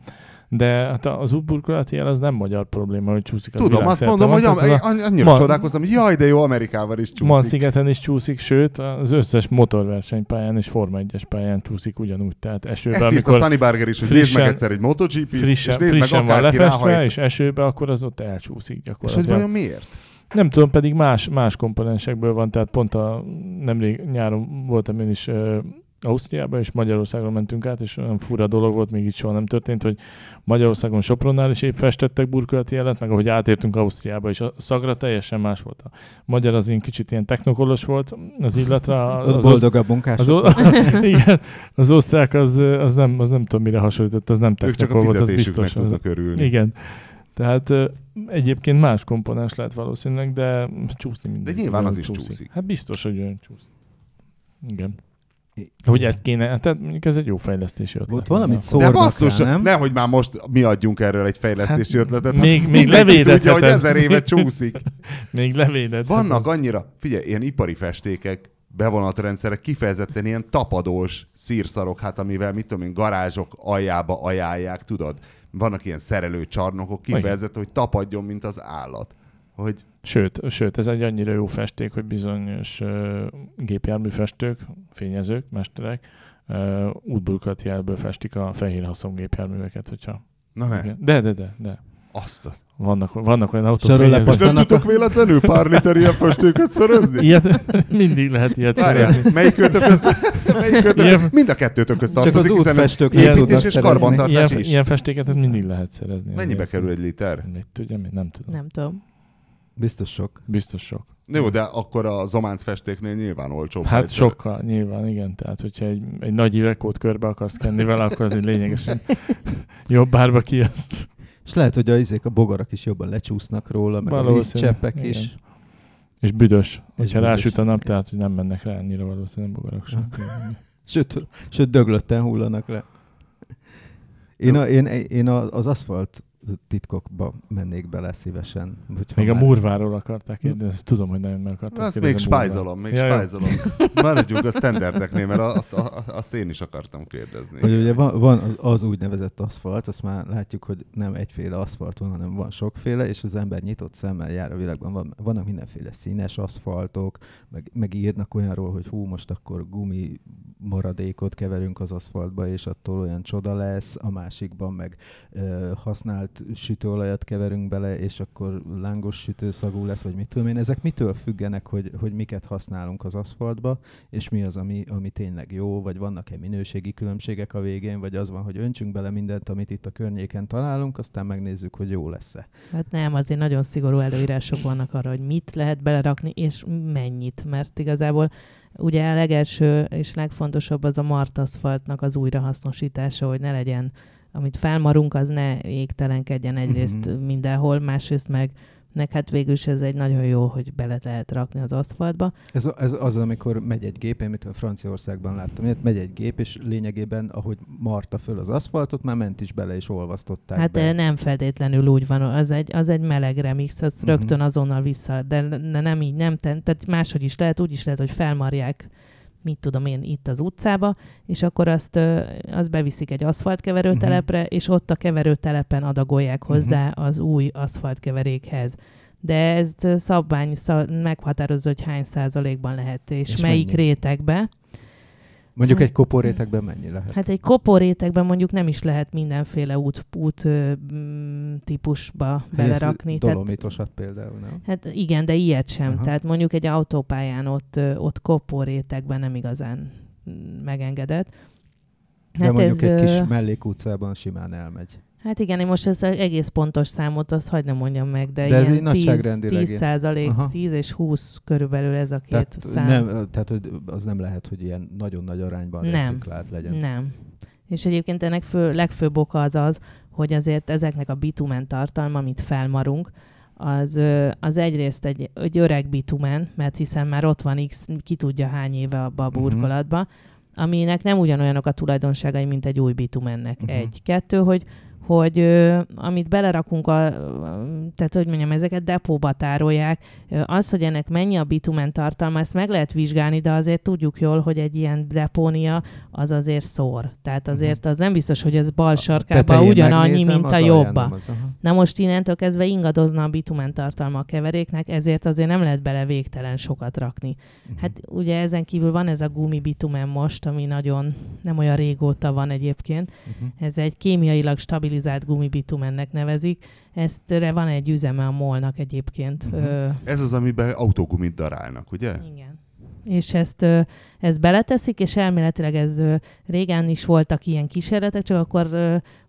De hát az útburkolati jel az nem magyar probléma, hogy csúszik a Tudom, azt mondom, van, hogy am- an- annyira Ma- csodálkoztam, hogy jaj, de jó, Amerikával is csúszik. Man szigeten is csúszik, sőt az összes motorversenypályán és Forma 1-es pályán csúszik ugyanúgy. Tehát esőben, Ezt írt a amikor Sunny Barger is, hogy nézd meg frissen- egyszer egy MotoGP-t, és frissen, nézd meg frissen van akárki lefestve, ráhajt. és esőbe, akkor az ott elcsúszik És hogy gyakorlatilag. vajon miért? Nem tudom, pedig más, más komponensekből van, tehát pont a nemrég nyáron voltam én is Ausztriába, és Magyarországon mentünk át, és olyan fura dolog volt, még itt soha nem történt, hogy Magyarországon Sopronnál is épp festettek burkolati jelet, meg ahogy átértünk Ausztriába, és a szagra teljesen más volt. A magyar az ilyen kicsit ilyen technokolos volt az illatra. Ott Az, boldogabb munkás. az, o- igen, az osztrák az, az, nem, az nem tudom mire hasonlított, az nem Ők csak a technokol volt, az biztos. Az, tudnak örülni. igen. Tehát ö, egyébként más komponens lehet valószínűleg, de csúszni mindig. De nyilván az is csúszik. Hát biztos, hogy olyan csúszik. Igen. Hogy ezt kéne, hát tehát mondjuk ez egy jó fejlesztési ötlet. Ott valamit szó- De basszus, rá, nem? nehogy már most mi adjunk erről egy fejlesztési Hát, ötletet. még- Hát még mindenki tudja, hogy ezer éve csúszik. Még levédett. Vannak annyira, figyelj, ilyen ipari festékek, bevonatrendszerek, kifejezetten ilyen tapadós szírszarok, hát amivel, mit tudom én, garázsok aljába ajánlják, tudod? Vannak ilyen szerelőcsarnokok, kifejezetten, hogy tapadjon, mint az állat. Hogy Sőt, sőt, ez egy annyira jó festék, hogy bizonyos uh, gépjárműfestők, fényezők, mesterek uh, útburkolati jelből festik a fehér haszongépjárműveket, hogyha... na ne, Igen. De, de, de, de. azt. Vannak, vannak olyan autófényezők. És nem tudok véletlenül pár liter ilyen festéket szerezni? Ilyet, mindig lehet ilyet Várjál, szerezni. melyik kötökhöz? Melyik kötök? Ilyen- Mind a kettőtökhöz Csak az tartozik, hiszen útfestők ilyen nem építés tudnak és karbantartás Ilyen, is. ilyen festéket mindig lehet szerezni. Mennyibe kerül egy liter? Mit tudjam, én nem tudom. Nem tudom. Biztos sok. Biztos sok. Jó, de akkor a zománc festéknél nyilván olcsóbb. Hát egyszer. sokkal, nyilván, igen. Tehát, hogyha egy, egy nagy ivekót körbe akarsz kenni vele, akkor az egy lényegesen jobb árba ki azt. És lehet, hogy a, izék, a bogarak is jobban lecsúsznak róla, meg a Valószínű, vízcseppek igen. is. És büdös. Hogyha büdös. rásüt a nap, tehát, hogy nem mennek rá annyira valószínűleg bogarak sem. Sőt, sőt döglötten hullanak le. Én, a, én, én a, az aszfalt titkokba mennék bele szívesen. Még már... a murváról akarták kérdezni, ezt tudom, hogy nagyon meg akarták Azt még spájzolom, még ja, spájzolom. Maradjunk a standardeknél, mert azt, azt én is akartam kérdezni. Hogy ugye van, van az úgynevezett aszfalt, azt már látjuk, hogy nem egyféle aszfalt van, hanem van sokféle, és az ember nyitott szemmel jár a világban. Van, vannak mindenféle színes aszfaltok, meg, meg írnak olyanról, hogy hú, most akkor gumi maradékot keverünk az aszfaltba, és attól olyan csoda lesz, a másikban meg ö, használt sütőolajat keverünk bele, és akkor lángos sütőszagú lesz, vagy mit tudom én. Ezek mitől függenek, hogy, hogy miket használunk az aszfaltba, és mi az, ami, ami tényleg jó, vagy vannak-e minőségi különbségek a végén, vagy az van, hogy öntsünk bele mindent, amit itt a környéken találunk, aztán megnézzük, hogy jó lesz-e. Hát nem, azért nagyon szigorú előírások vannak arra, hogy mit lehet belerakni, és mennyit, mert igazából Ugye a legelső és legfontosabb az a martaszfaltnak az újrahasznosítása, hogy ne legyen, amit felmarunk, az ne égtelenkedjen egyrészt uh-huh. mindenhol, másrészt meg nek hát végül is ez egy nagyon jó, hogy bele lehet rakni az aszfaltba. Ez, ez az, amikor megy egy gép, én mit a Franciaországban láttam, hogy megy egy gép, és lényegében, ahogy marta föl az aszfaltot, már ment is bele, és olvasztották Hát be. nem feltétlenül úgy van, az egy, az egy meleg remix, az uh-huh. rögtön azonnal vissza, de nem így, nem, tehát máshogy is lehet, úgy is lehet, hogy felmarják mit tudom én, itt az utcába, és akkor azt, azt beviszik egy aszfaltkeverőtelepre, uh-huh. és ott a keverőtelepen adagolják mhm. hozzá uh-huh. az új aszfaltkeverékhez. De ez szabvány szab, meghatározza, hogy hány százalékban lehet, és, és melyik mennyi? rétegbe. Mondjuk egy koporétekben mennyi lehet? Hát egy koporétekben mondjuk nem is lehet mindenféle út, út mm, típusba belerakni. Dolomitosat tehát, például, nem? Hát igen, de ilyet sem. Aha. Tehát mondjuk egy autópályán ott, ott koporétekben nem igazán megengedett. Hát de mondjuk ez, egy kis mellékutcában simán elmegy. Hát igen, én most ezt egész pontos számot, azt hagyd nem mondjam meg, de, de ez ilyen 10, 10 százalék, 10 és 20 körülbelül ez a két tehát szám. Nem, tehát az nem lehet, hogy ilyen nagyon nagy arányban nem, reciklált legyen. Nem. És egyébként ennek fő, legfőbb oka az az, hogy azért ezeknek a bitumen tartalma, amit felmarunk, az, az egyrészt egy, egy öreg bitumen, mert hiszen már ott van x, ki tudja hány éve abba a mhm. burkolatba, uh-huh. aminek nem ugyanolyanok a tulajdonságai, mint egy új bitumennek. Uh-huh. Egy. Kettő, hogy hogy ö, amit belerakunk, a, tehát hogy mondjam, ezeket depóba tárolják, az, hogy ennek mennyi a bitumen tartalma, ezt meg lehet vizsgálni, de azért tudjuk jól, hogy egy ilyen depónia az azért szór. Tehát mhm. azért az nem biztos, hogy ez bal sarkában ugyanannyi, mint a jobba. Az, Na most innentől kezdve ingadozna a bitumen tartalma a keveréknek, ezért azért nem lehet bele végtelen sokat rakni. Uh-huh. Hát ugye ezen kívül van ez a gumi bitumen most, ami nagyon nem olyan régóta van egyébként. Uh-huh. Ez egy kémiailag stabil stabilizált gumibitumennek nevezik. Ezt van egy üzeme a molnak egyébként. Uh-huh. Ez az, amiben autógumit darálnak, ugye? Igen. És ezt, ezt beleteszik, és elméletileg ez régen is voltak ilyen kísérletek, csak akkor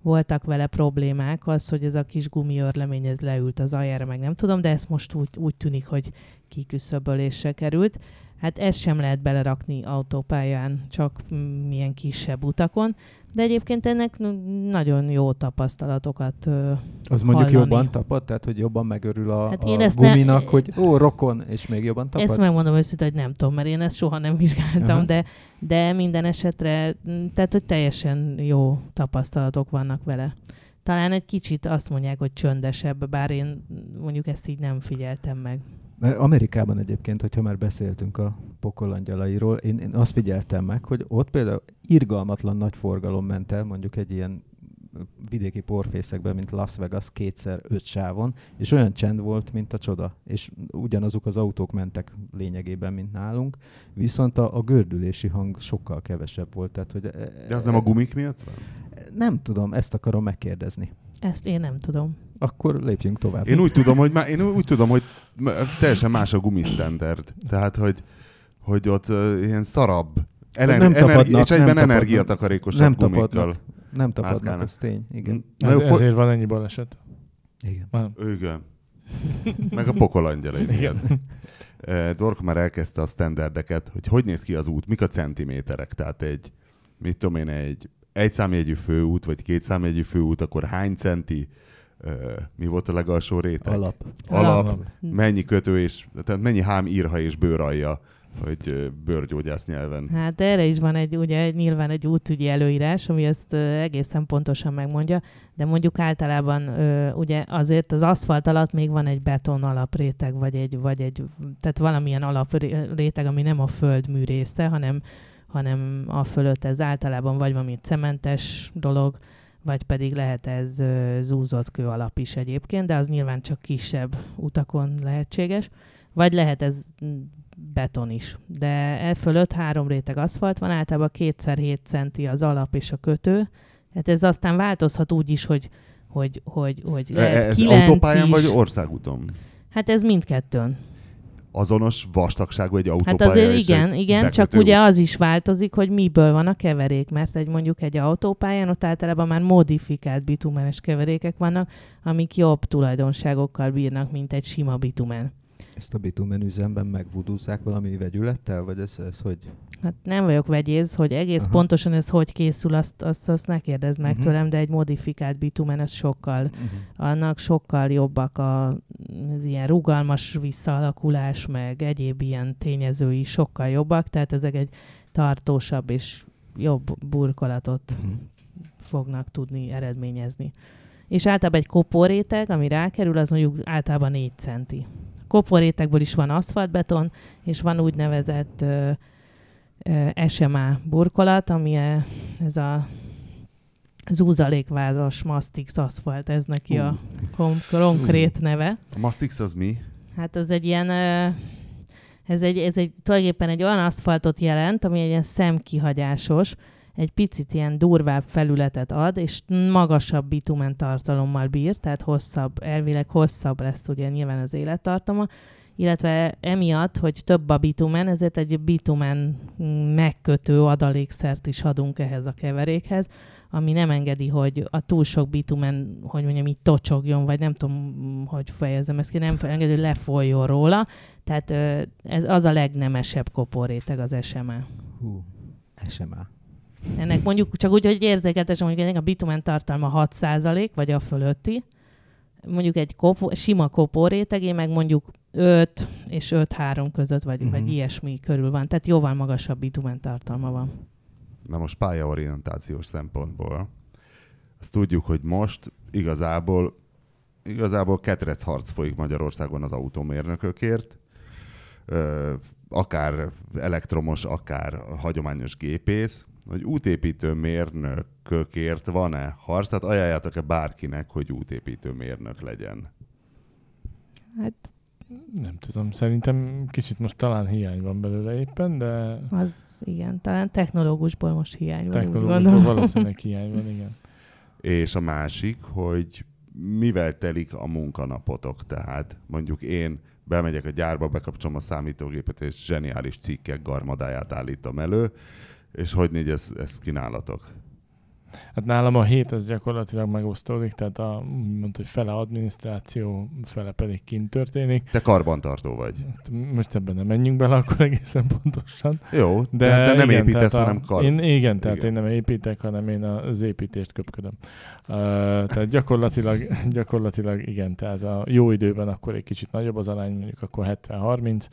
voltak vele problémák, az, hogy ez a kis gumiörlemény ez leült az aljára, meg nem tudom, de ezt most úgy, úgy tűnik, hogy kiküszöbölésre került. Hát ezt sem lehet belerakni autópályán, csak milyen kisebb utakon, de egyébként ennek nagyon jó tapasztalatokat Az mondjuk hallani. jobban tapad? Tehát, hogy jobban megörül a, hát a guminak, ne... hogy ó, rokon, és még jobban tapad? Ezt megmondom őszintén, hogy nem tudom, mert én ezt soha nem vizsgáltam, de, de minden esetre, tehát, hogy teljesen jó tapasztalatok vannak vele. Talán egy kicsit azt mondják, hogy csöndesebb, bár én mondjuk ezt így nem figyeltem meg. Amerikában egyébként, hogyha már beszéltünk a pokolangyalairól, én, én azt figyeltem meg, hogy ott például irgalmatlan nagy forgalom ment el, mondjuk egy ilyen vidéki porfészekben, mint Las Vegas kétszer öt sávon, és olyan csend volt, mint a csoda. És ugyanazok az autók mentek lényegében, mint nálunk, viszont a, a gördülési hang sokkal kevesebb volt. Tehát, hogy e, De az nem a gumik miatt van? Nem tudom, ezt akarom megkérdezni. Ezt én nem tudom. Akkor lépjünk tovább. Én úgy tudom, hogy, má, én úgy tudom, hogy teljesen más a gumisztenderd. Tehát, hogy, hogy ott uh, ilyen szarabb, ener- nem tapadnak, és egyben nem energiatakarékosabb nem gumikkal. Tapadnak, nem tapadnak, ez tény. Igen. Ez, jó, ezért van ennyi baleset. Igen. Van. Igen. Meg a pokolangyala igen. Dorka már elkezdte a standardeket, hogy hogy néz ki az út, mik a centiméterek. Tehát egy, mit tudom én, egy egy számjegyű főút, vagy két számjegyű főút, akkor hány centi, mi volt a legalsó réteg? Alap. Alap, Alap. mennyi kötő és, tehát mennyi hám írha és bőralja hogy bőrgyógyász nyelven. Hát erre is van egy, ugye nyilván egy útügyi előírás, ami ezt egészen pontosan megmondja, de mondjuk általában ugye azért az aszfalt alatt még van egy beton alapréteg, vagy egy, vagy egy tehát valamilyen alapréteg, ami nem a földmű része, hanem, hanem a fölött ez általában vagy valami cementes dolog, vagy pedig lehet ez zúzott kő alap is egyébként, de az nyilván csak kisebb utakon lehetséges, vagy lehet ez beton is. De e fölött három réteg aszfalt van, általában kétszer 7 centi az alap és a kötő. Hát ez aztán változhat úgy is, hogy, hogy, hogy, hogy e, lehet ez autópályán is. vagy országúton? Hát ez mindkettőn azonos vastagságú egy autópálya. Hát azért igen, igen, csak út. ugye az is változik, hogy miből van a keverék, mert egy mondjuk egy autópályán ott általában már modifikált bitumenes keverékek vannak, amik jobb tulajdonságokkal bírnak, mint egy sima bitumen. Ezt a bitumen üzemben megvudúzzák valami vegyülettel, vagy ez, ez hogy? Hát nem vagyok vegyész, hogy egész Aha. pontosan ez hogy készül, azt, azt, azt ne kérdezd meg uh-huh. tőlem, de egy modifikált bitumen, ez sokkal, uh-huh. annak sokkal jobbak a, az ilyen rugalmas visszaalakulás, meg egyéb ilyen tényezői sokkal jobbak, tehát ezek egy tartósabb és jobb burkolatot uh-huh. fognak tudni eredményezni. És általában egy kopóréteg, ami rákerül, az mondjuk általában 4 centi koporétekből is van aszfaltbeton, és van úgynevezett ö, ö, SMA burkolat, ami e, ez a zúzalékvázas Mastix aszfalt, ez neki uh. a kom- konkrét neve. A Mastix az mi? Hát az egy ilyen, ez egy, ez egy tulajdonképpen egy olyan aszfaltot jelent, ami egy ilyen szemkihagyásos, egy picit ilyen durvább felületet ad, és magasabb bitumen tartalommal bír, tehát hosszabb, elvileg hosszabb lesz ugye nyilván az élettartama, illetve emiatt, hogy több a bitumen, ezért egy bitumen megkötő adalékszert is adunk ehhez a keverékhez, ami nem engedi, hogy a túl sok bitumen, hogy mondjam, így tocsogjon, vagy nem tudom, hogy fejezem ezt ki, nem engedi, hogy lefolyjon róla. Tehát ez az a legnemesebb koporéteg az SMA. Hú, SMA. Ennek mondjuk csak úgy, hogy érzéketesen, mondjuk ennek a bitumen tartalma 6% vagy a fölötti, mondjuk egy kopó, sima kopó rétegé, meg mondjuk 5 és 5-3 között, vagy, uh-huh. vagy mhm. ilyesmi körül van. Tehát jóval magasabb bitumen tartalma van. Na most pályaorientációs szempontból azt tudjuk, hogy most igazából igazából ketrec harc folyik Magyarországon az autómérnökökért. Ö, akár elektromos, akár hagyományos gépész hogy útépítő mérnökökért van-e harc? Tehát ajánljátok-e bárkinek, hogy útépítő mérnök legyen? Hát nem tudom, szerintem kicsit most talán hiány van belőle éppen, de... Az igen, talán technológusból most hiány van. Technológusból valószínűleg hiány van, igen. És a másik, hogy mivel telik a munkanapotok? Tehát mondjuk én bemegyek a gyárba, bekapcsolom a számítógépet, és zseniális cikkek garmadáját állítom elő, és hogy négy ez, ez kínálatok? Hát nálam a hét az gyakorlatilag megosztódik, tehát a, mondta, hogy fele adminisztráció, fele pedig kint történik. Te karbantartó vagy. Hát most ebben nem menjünk bele akkor egészen pontosan. Jó, de, de, de nem igen, építesz, hanem kar... Én, igen, tehát igen. én nem építek, hanem én az építést köpködöm. Uh, tehát gyakorlatilag, gyakorlatilag igen, tehát a jó időben akkor egy kicsit nagyobb az arány, mondjuk akkor 70-30,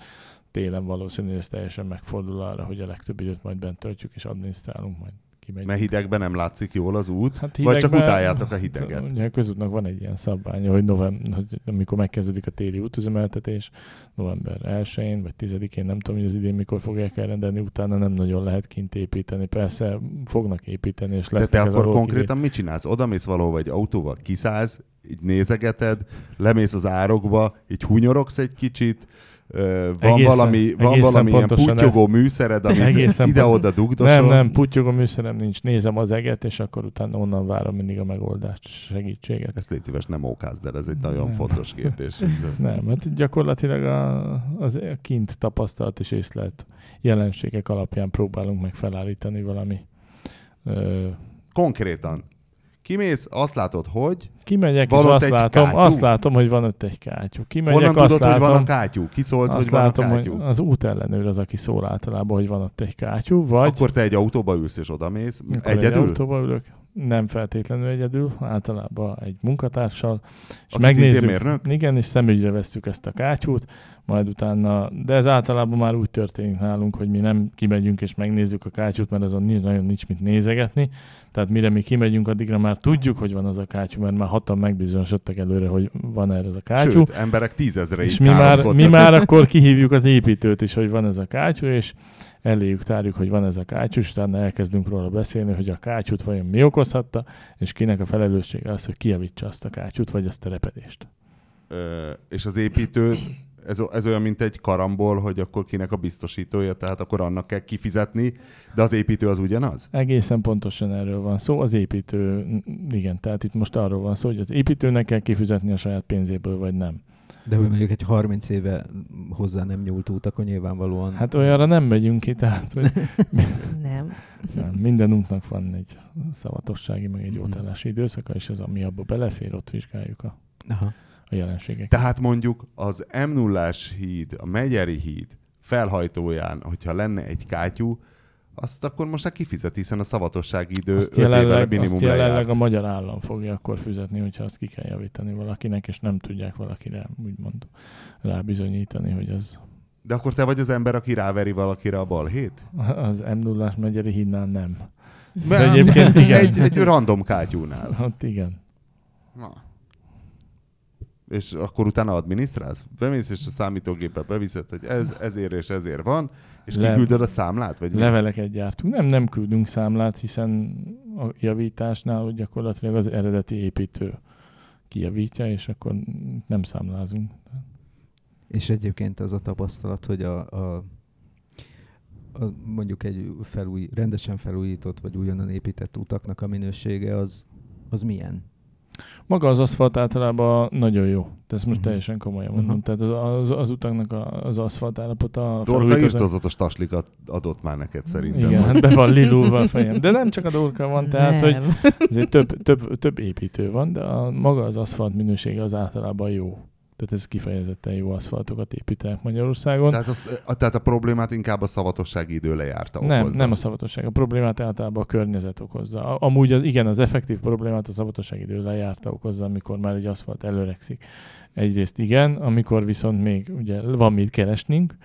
télen valószínűleg ez teljesen megfordul arra, hogy a legtöbb időt majd bent töltjük és adminisztrálunk majd. Kimegy. Mert hidegben nem látszik jól az út? Hát hidegben, vagy csak utáljátok a hideget? Ugye a közútnak van egy ilyen szabványa, hogy, november, hogy amikor megkezdődik a téli útüzemeltetés, november 1-én vagy 10-én, nem tudom, hogy az idén mikor fogják elrendelni, utána nem nagyon lehet kint építeni. Persze fognak építeni, és lesz. De te akkor konkrétan mit csinálsz? Oda mész valahova egy autóval, kiszállsz, így nézegeted, lemész az árokba, így hunyorogsz egy kicsit, van egészen, valami, van valami ilyen putyogó ez. műszered, amit ide-oda dugdosol? Nem, nem, putyogó műszerem nincs. Nézem az eget, és akkor utána onnan várom mindig a megoldást, segítséget. Ezt légy szíves, nem ókázd el, ez egy nagyon nem. fontos kérdés. nem, mert gyakorlatilag a, az a kint tapasztalat és észlelt jelenségek alapján próbálunk meg felállítani valami ö, Konkrétan, Kimész, azt látod, hogy Kimegyek, és azt látom, kátyú. azt látom, hogy van ott egy kátyú. Kimegyek, Honnan azt tudod, látom, hogy van a kátyú? Ki szólt, hogy van látom, a kátyú? Hogy az út ellenőr az, aki szól általában, hogy van ott egy kátyú. Vagy... Akkor te egy autóba ülsz és odamész. Akkor egyedül? Egy autóba ülök. Nem feltétlenül egyedül, általában egy munkatársal. És Aki megnézzük, mérnök? Igen, és szemügyre vesszük ezt a kátyút. Majd utána, de ez általában már úgy történik nálunk, hogy mi nem kimegyünk és megnézzük a kátyút, mert azon nagyon nincs mit nézegetni. Tehát mire mi kimegyünk, addigra már tudjuk, hogy van az a kátyú, mert már hatan megbizonyosodtak előre, hogy van erre ez a kátyú. Sőt, emberek tízezre És mi már, mi már akkor kihívjuk az építőt is, hogy van ez a kátyú, és eléjük tárjuk, hogy van ez a kátyú, és utána elkezdünk róla beszélni, hogy a kátyút vajon mi okozhatta, és kinek a felelőssége az, hogy kijavítsa azt a kátyút, vagy ezt a repedést. Ö, és az építőt ez, ez olyan, mint egy karambol, hogy akkor kinek a biztosítója, tehát akkor annak kell kifizetni, de az építő az ugyanaz? Egészen pontosan erről van szó. Az építő, igen, tehát itt most arról van szó, hogy az építőnek kell kifizetni a saját pénzéből, vagy nem. De hogy mondjuk egy 30 éve hozzá nem nyúlt út, akkor nyilvánvalóan... Hát olyanra nem megyünk ki, tehát hogy nem. nem. Minden útnak van egy szavatossági, meg egy jótállási időszaka, és az, ami abba belefér, ott vizsgáljuk a, Aha. A jelenségeket. Tehát mondjuk az m 0 híd, a Megyeri híd felhajtóján, hogyha lenne egy kátyú, azt akkor most már kifizet, hiszen a szavatossági idő azt jelenleg, minimum azt jelenleg lejárt. a magyar állam fogja akkor fizetni, hogyha azt ki kell javítani valakinek, és nem tudják valakire úgymond rábizonyítani, hogy az... De akkor te vagy az ember, aki ráveri valakire a balhét? Az m 0 megyeri hídnál nem. De egyébként igen. Egy, egy random kátyúnál. Ott igen. Na és akkor utána adminisztrálsz? Bemész, és a számítógépet beviszed, hogy ez, ezért és ezért van, és Le- kiküldöd a számlát? Vagy leveleket gyártunk. Nem, nem küldünk számlát, hiszen a javításnál hogy gyakorlatilag az eredeti építő kijavítja, és akkor nem számlázunk. És egyébként az a tapasztalat, hogy a, a, a mondjuk egy felúj, rendesen felújított vagy újonnan épített utaknak a minősége az, az milyen? Maga az aszfalt általában nagyon jó. De ezt most uh-huh. teljesen komolyan mondom. Uh-huh. Tehát az, az, az utaknak a, az aszfalt állapota... Dorka írtozatos taslikat adott már neked szerintem. Igen, hát be van lilulva a fejem. De nem csak a Dorka van, tehát nem. hogy azért több, több, több építő van, de a, maga az aszfalt minősége az általában jó. Tehát ez kifejezetten jó aszfaltokat építenek Magyarországon. Tehát, az, a, tehát a problémát inkább a szavatossági idő lejárta okozza. Nem, nem a szavatosság. A problémát általában a környezet okozza. Amúgy az, igen, az effektív problémát a szavatosság idő lejárta okozza, amikor már egy aszfalt előrekszik. Egyrészt igen, amikor viszont még ugye van mit keresnünk,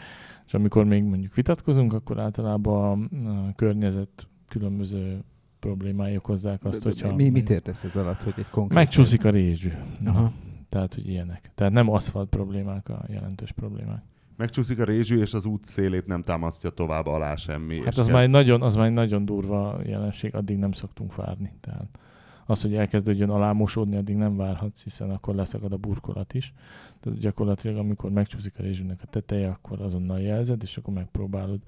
és amikor még mondjuk vitatkozunk, akkor általában a környezet különböző problémái okozzák azt, hogyha... Mi, mit értesz ez alatt, hogy egy konkrét... Megcsúszik a rézsű. Aha. Tehát, hogy ilyenek. Tehát nem aszfalt problémák a jelentős problémák. Megcsúszik a rézsű, és az út szélét nem támasztja tovább alá semmi. Hát az, kell... már nagyon, az már egy nagyon durva jelenség, addig nem szoktunk várni. Tehát az, hogy elkezdődjön alámosódni, addig nem várhatsz, hiszen akkor leszakad a burkolat is. Tehát gyakorlatilag, amikor megcsúszik a rézsűnek a teteje, akkor azonnal jelzed, és akkor megpróbálod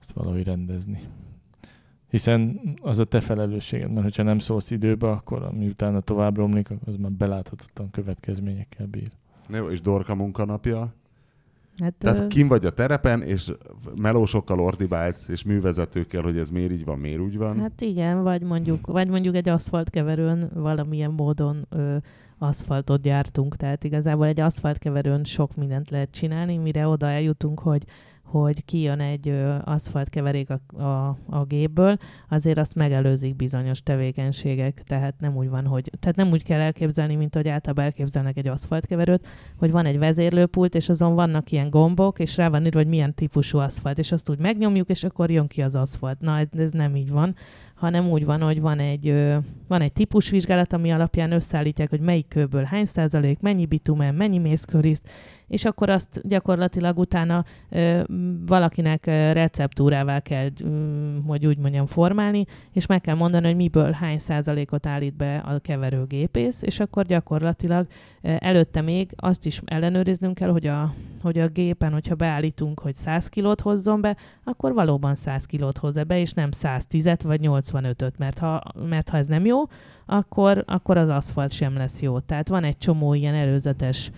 azt valahogy rendezni hiszen az a te felelősséged, mert hogyha nem szólsz időbe, akkor miután tovább romlik, az már beláthatatlan következményekkel bír. Jó, és Dorka munkanapja? Hát, Tehát ö... kim vagy a terepen, és melósokkal ordibálsz, és művezetőkkel, hogy ez miért így van, miért úgy van? Hát igen, vagy mondjuk, vagy mondjuk egy aszfaltkeverőn valamilyen módon ö, aszfaltot gyártunk, tehát igazából egy aszfaltkeverőn sok mindent lehet csinálni, mire oda eljutunk, hogy hogy kijön egy aszfaltkeverék a, a, a gépből, azért azt megelőzik bizonyos tevékenységek, tehát nem úgy van, hogy, tehát nem úgy kell elképzelni, mint hogy általában elképzelnek egy aszfaltkeverőt, hogy van egy vezérlőpult, és azon vannak ilyen gombok, és rá van írva, hogy milyen típusú aszfalt, és azt úgy megnyomjuk, és akkor jön ki az aszfalt. Na, ez nem így van, hanem úgy van, hogy van egy, van egy típusvizsgálat, ami alapján összeállítják, hogy melyik kőből hány százalék, mennyi bitumen, mennyi mészköriszt, és akkor azt gyakorlatilag utána ö, valakinek receptúrává kell, ö, hogy úgy mondjam, formálni, és meg kell mondani, hogy miből hány százalékot állít be a keverőgépész, és akkor gyakorlatilag ö, előtte még azt is ellenőriznünk kell, hogy a, hogy a gépen, hogyha beállítunk, hogy 100 kilót hozzon be, akkor valóban 100 kilót hozza be, és nem 110-et vagy 85-öt, mert ha, mert ha ez nem jó, akkor, akkor az aszfalt sem lesz jó. Tehát van egy csomó ilyen előzetes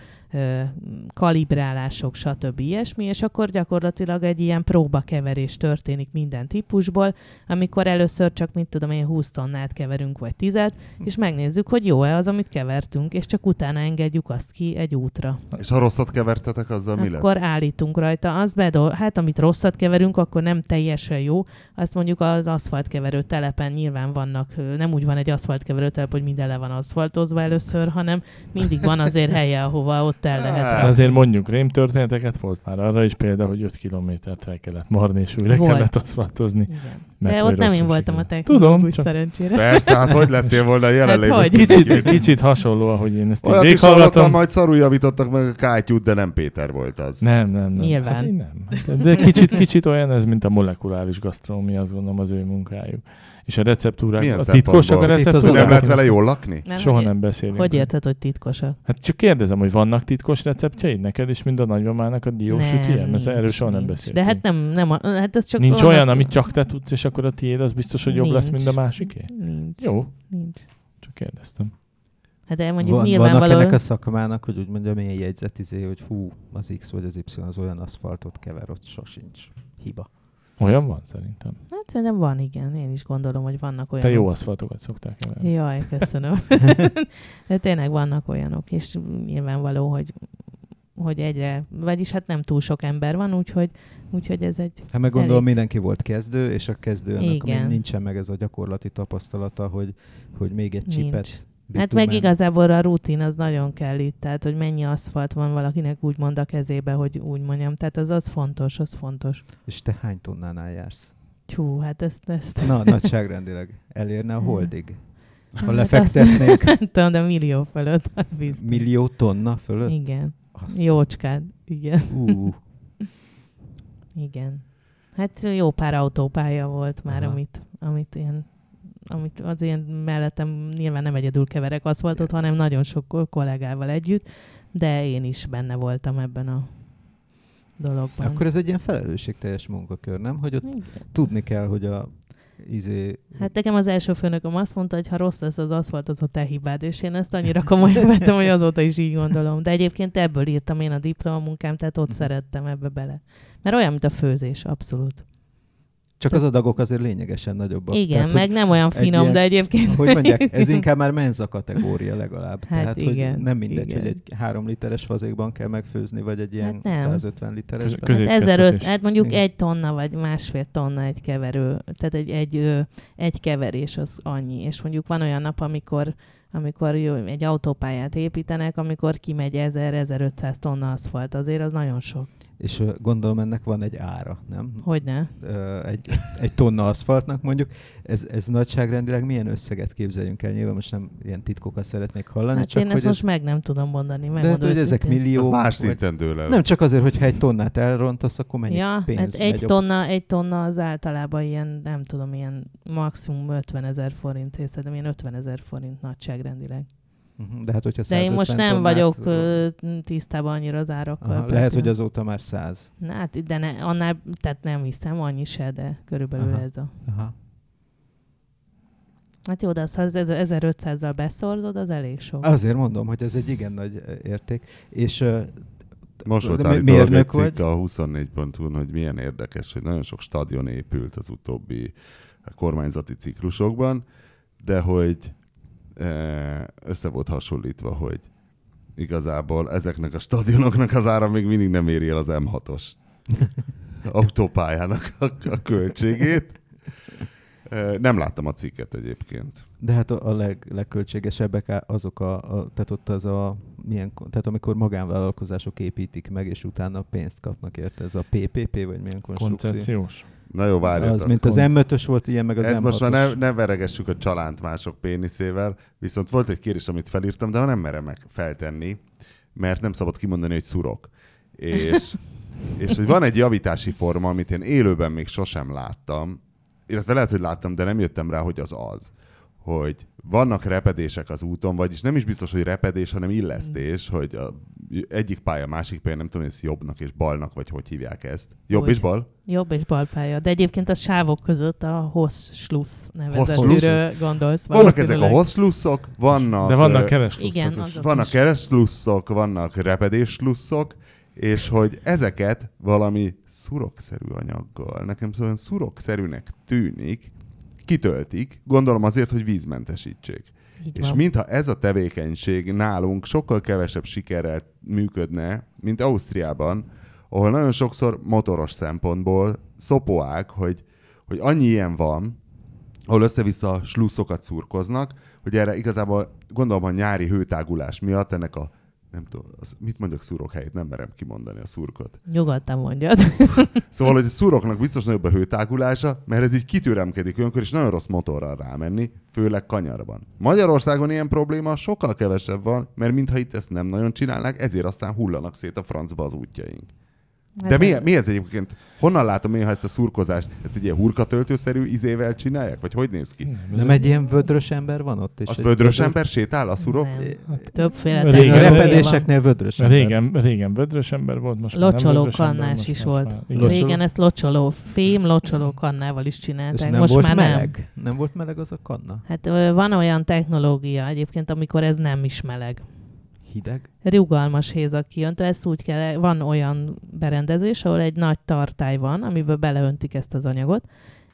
kalibrálások, stb. ilyesmi, és akkor gyakorlatilag egy ilyen próbakeverés történik minden típusból, amikor először csak, mit tudom én, 20 tonnát keverünk, vagy 10 és megnézzük, hogy jó-e az, amit kevertünk, és csak utána engedjük azt ki egy útra. És ha rosszat kevertetek, azzal mi lesz? Akkor állítunk rajta. Az bedol, hát amit rosszat keverünk, akkor nem teljesen jó. Azt mondjuk az aszfaltkeverő telepen nyilván vannak, nem úgy van egy aszfaltkeverő telep, hogy minden le van aszfaltozva először, hanem mindig van azért helye, ahova ott ott el lehet. Hát, azért mondjuk rém történeteket volt már arra is példa, hogy 5 kilométert fel kellett marni, és újra Volt. kellett aszfaltozni. De ott nem én voltam a technológus Tudom, csak szerencsére. Persze, hát hogy lettél volna jelenlévő? Hát hogy? kicsit, kicsit hasonló, ahogy én ezt így Olyat is hallottam, majd szarul javítottak meg a kátyút, de nem Péter volt az. Nem, nem, nem. Nyilván. Hát én nem. De kicsit, kicsit olyan ez, mint a molekuláris gasztronómia, azt gondolom az ő munkájuk. És a receptúrák, Milyen a titkosak a receptúrák. nem lehet vele jól lakni? Nem, Soha nem beszélünk. Hogy érted, hogy titkosak? Hát csak kérdezem, hogy vannak titkos receptjeid neked is, mint a nagymamának a diósütije? Mert erről soha nem nincs. beszéltünk. De hát nem, nem a, hát ez csak Nincs vannak- olyan, amit csak te tudsz, és akkor a tiéd az biztos, hogy jobb lesz, Nincs. mint a másiké? Nincs. Jó, Nincs. csak kérdeztem. Hát de mondjuk Van, vannak nyilvánvalóan... ennek a szakmának, hogy úgy mondja, milyen jegyzet izé, hogy fú, az X vagy az Y az olyan aszfaltot kever, ott sosincs. Hiba. Olyan van szerintem. Hát szerintem van, igen. Én is gondolom, hogy vannak olyan. Te jó aszfaltokat szoktál keverni. Jaj, köszönöm. De tényleg vannak olyanok, és nyilvánvaló, hogy hogy egyre, vagyis hát nem túl sok ember van, úgyhogy, úgyhogy ez egy... Hát meg gondolom Elég. mindenki volt kezdő, és a kezdőnek Igen. nincsen meg ez a gyakorlati tapasztalata, hogy, hogy még egy Nincs. csipet Hát meg igazából a rutin az nagyon kell itt, tehát hogy mennyi aszfalt van valakinek úgymond a kezébe, hogy úgy mondjam. Tehát az az fontos, az fontos. És te hány tonnánál jársz? Tyú, hát ezt... ezt Na, nagyságrendileg. Elérne a holdig. Ha Hát lefektetnénk azt- Nem tudom, de millió fölött, az biztos. millió tonna fölött? Igen. Azt- Jócskád. Igen. Ú, Igen. Hát jó pár autópálya volt már, Aha. amit, amit én amit az én mellettem nyilván nem egyedül keverek aszfaltot, hanem nagyon sok kollégával együtt, de én is benne voltam ebben a dologban. akkor ez egy ilyen felelősségteljes munkakör, nem? Hogy ott Igen. tudni kell, hogy a izé... Hát nekem az első főnököm azt mondta, hogy ha rossz lesz az aszfalt, az a te hibád, és én ezt annyira komolyan vettem, hogy azóta is így gondolom. De egyébként ebből írtam én a diplomamunkám, tehát ott Mhm. szerettem ebbe bele. Mert olyan, mint a főzés, abszolút. Csak az adagok azért lényegesen nagyobbak. Igen, Tehát, meg nem olyan egy finom, ilyen- de egyébként... Hogy, mondják, ez inkább már menza kategória legalább. Hát Tehát, igen, hogy nem mindegy, igen. hogy egy három literes fazékban kell megfőzni, vagy egy ilyen Hát nem. 150 literesben. Közé- Hát 1005, Középkeztetés. hát mondjuk Igen. egy tonna vagy másfél tonna egy keverő, tehát egy, egy, egy keverés az annyi. És mondjuk van olyan nap, amikor, amikor jó, egy autópályát építenek, amikor kimegy 1000-1500 tonna aszfalt, azért az nagyon sok. És gondolom ennek van egy ára, nem? Hogyne? Egy, egy tonna aszfaltnak mondjuk. Ez, ez nagyságrendileg milyen összeget képzeljünk el? Nyilván most nem ilyen titkokat szeretnék hallani, Hát csak én hogy ezt most meg nem tudom mondani. de hát, hogy ezek őszintén. millió... Az más szinten dől el. Nem csak azért, hogyha egy tonnát elrontasz, akkor mennyi Ja, pénz hát egy tonna, egy tonna az általában ilyen, nem tudom, ilyen maximum 50 ezer forint, és szerintem ilyen 50 ezer forint nagyságrendileg. Mhm, De hát, hogyha De én 150 most nem tonnát- vagyok ö, tisztában annyira az árakkal. Aha, lehet, hogy azóta már száz. Na, hát, de ne, annál, tehát nem hiszem, annyi se, de körülbelül Aha. ez a... Aha. Hát jó, de az, ha az 1500-zal beszorzod, az elég sok. Azért mondom, hogy ez egy igen nagy érték. És Most volt állítólag egy cikk a 24.hu-n, hogy milyen érdekes, hogy nagyon sok stadion épült az utóbbi kormányzati ciklusokban, de hogy össze volt hasonlítva, hogy igazából ezeknek a stadionoknak az ára még mindig nem éri el az M6-os autópályának a, a költségét. Nem láttam a cikket egyébként. De hát a, leg, legköltségesebbek azok a, a, tehát ott az a, milyen, tehát amikor magánvállalkozások építik meg, és utána pénzt kapnak érte, ez a PPP, vagy milyen konstrukció? Koncepciós. Na jó, várjatok. Az, mint az M5-ös volt ilyen, meg az Ez M6-os. most már ne, ne veregessük a csalánt mások péniszével, viszont volt egy kérdés, amit felírtam, de nem merem meg feltenni, mert nem szabad kimondani, hogy szurok. És, és hogy van egy javítási forma, amit én élőben még sosem láttam, illetve lehet, hogy láttam, de nem jöttem rá, hogy az az, hogy vannak repedések az úton, vagyis nem is biztos, hogy repedés, hanem illesztés, hogy a egyik pálya, másik pálya, nem tudom, hogy ez jobbnak és balnak, vagy hogy hívják ezt. Jobb Hogy? és bal? Jobb és bal pálya. De egyébként a sávok között a Hoss-Schluss? nevezetűről gondolsz. Vannak ezek a hosszlusszok, vannak... De vannak kereslusszok Igen, is. azok. Vannak is. keresztlusszok, vannak repedéslusszok, és hogy ezeket valami szurokszerű anyaggal, nekem szóval szurokszerűnek tűnik, kitöltik, gondolom azért, hogy vízmentesítsék. Így És van. mintha ez a tevékenység nálunk sokkal kevesebb sikerrel működne, mint Ausztriában, ahol nagyon sokszor motoros szempontból szopóák, hogy, hogy annyi ilyen van, ahol össze-vissza sluszokat szurkoznak, hogy erre igazából gondolom, a nyári hőtágulás miatt ennek a nem tudom, az, mit mondjak szurok helyét, nem merem kimondani a szurkot. Nyugodtan mondjad. Szóval, hogy a szuroknak biztos nagyobb a hőtágulása, mert ez így kitüremkedik olyankor, és nagyon rossz motorral rámenni, főleg kanyarban. Magyarországon ilyen probléma sokkal kevesebb van, mert mintha itt ezt nem nagyon csinálnák, ezért aztán hullanak szét a francba az útjaink. De mi, mi ez egyébként? Honnan látom én, ha ezt a szurkozást, ezt egy ilyen hurkatöltőszerű izével csinálják? Vagy hogy néz ki? Nem, Nem egy ilyen vödrös ember van ott? És Az vödrös ember sétál a szurok? Többféle Régen- A repedéseknél vödrös ember. Régen, régen vödrös ember volt, most már nem Locsoló kannás is már- volt. már- igen. Régen ezt locsoló, fém locsoló kannával is És csinálták. nem Most volt már meleg? nem. Nem volt meleg az a kanna? Hát van olyan technológia egyébként, amikor ez nem is meleg. Hideg? Rugalmas hézak kiöntő, ezt úgy kell, van olyan berendezés, ahol egy nagy tartály van, amiből beleöntik ezt az anyagot,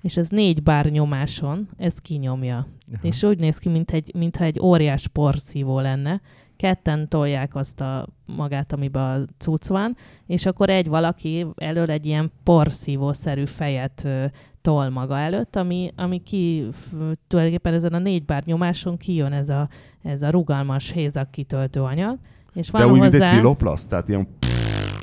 és ez négy bár nyomáson, ez kinyomja. Aha. És úgy néz ki, mint egy, mintha egy óriás porszívó lenne. Ketten tolják azt a magát, amiben a cucc van, és akkor egy valaki elől egy ilyen porszívószerű fejet ö, tol maga előtt, ami, ami ki tulajdonképpen ezen a négy bár nyomáson kijön ez a, ez a rugalmas hézak kitöltő anyag. És van De úgy, mint egy hozzá... sziloplaszt, tehát ilyen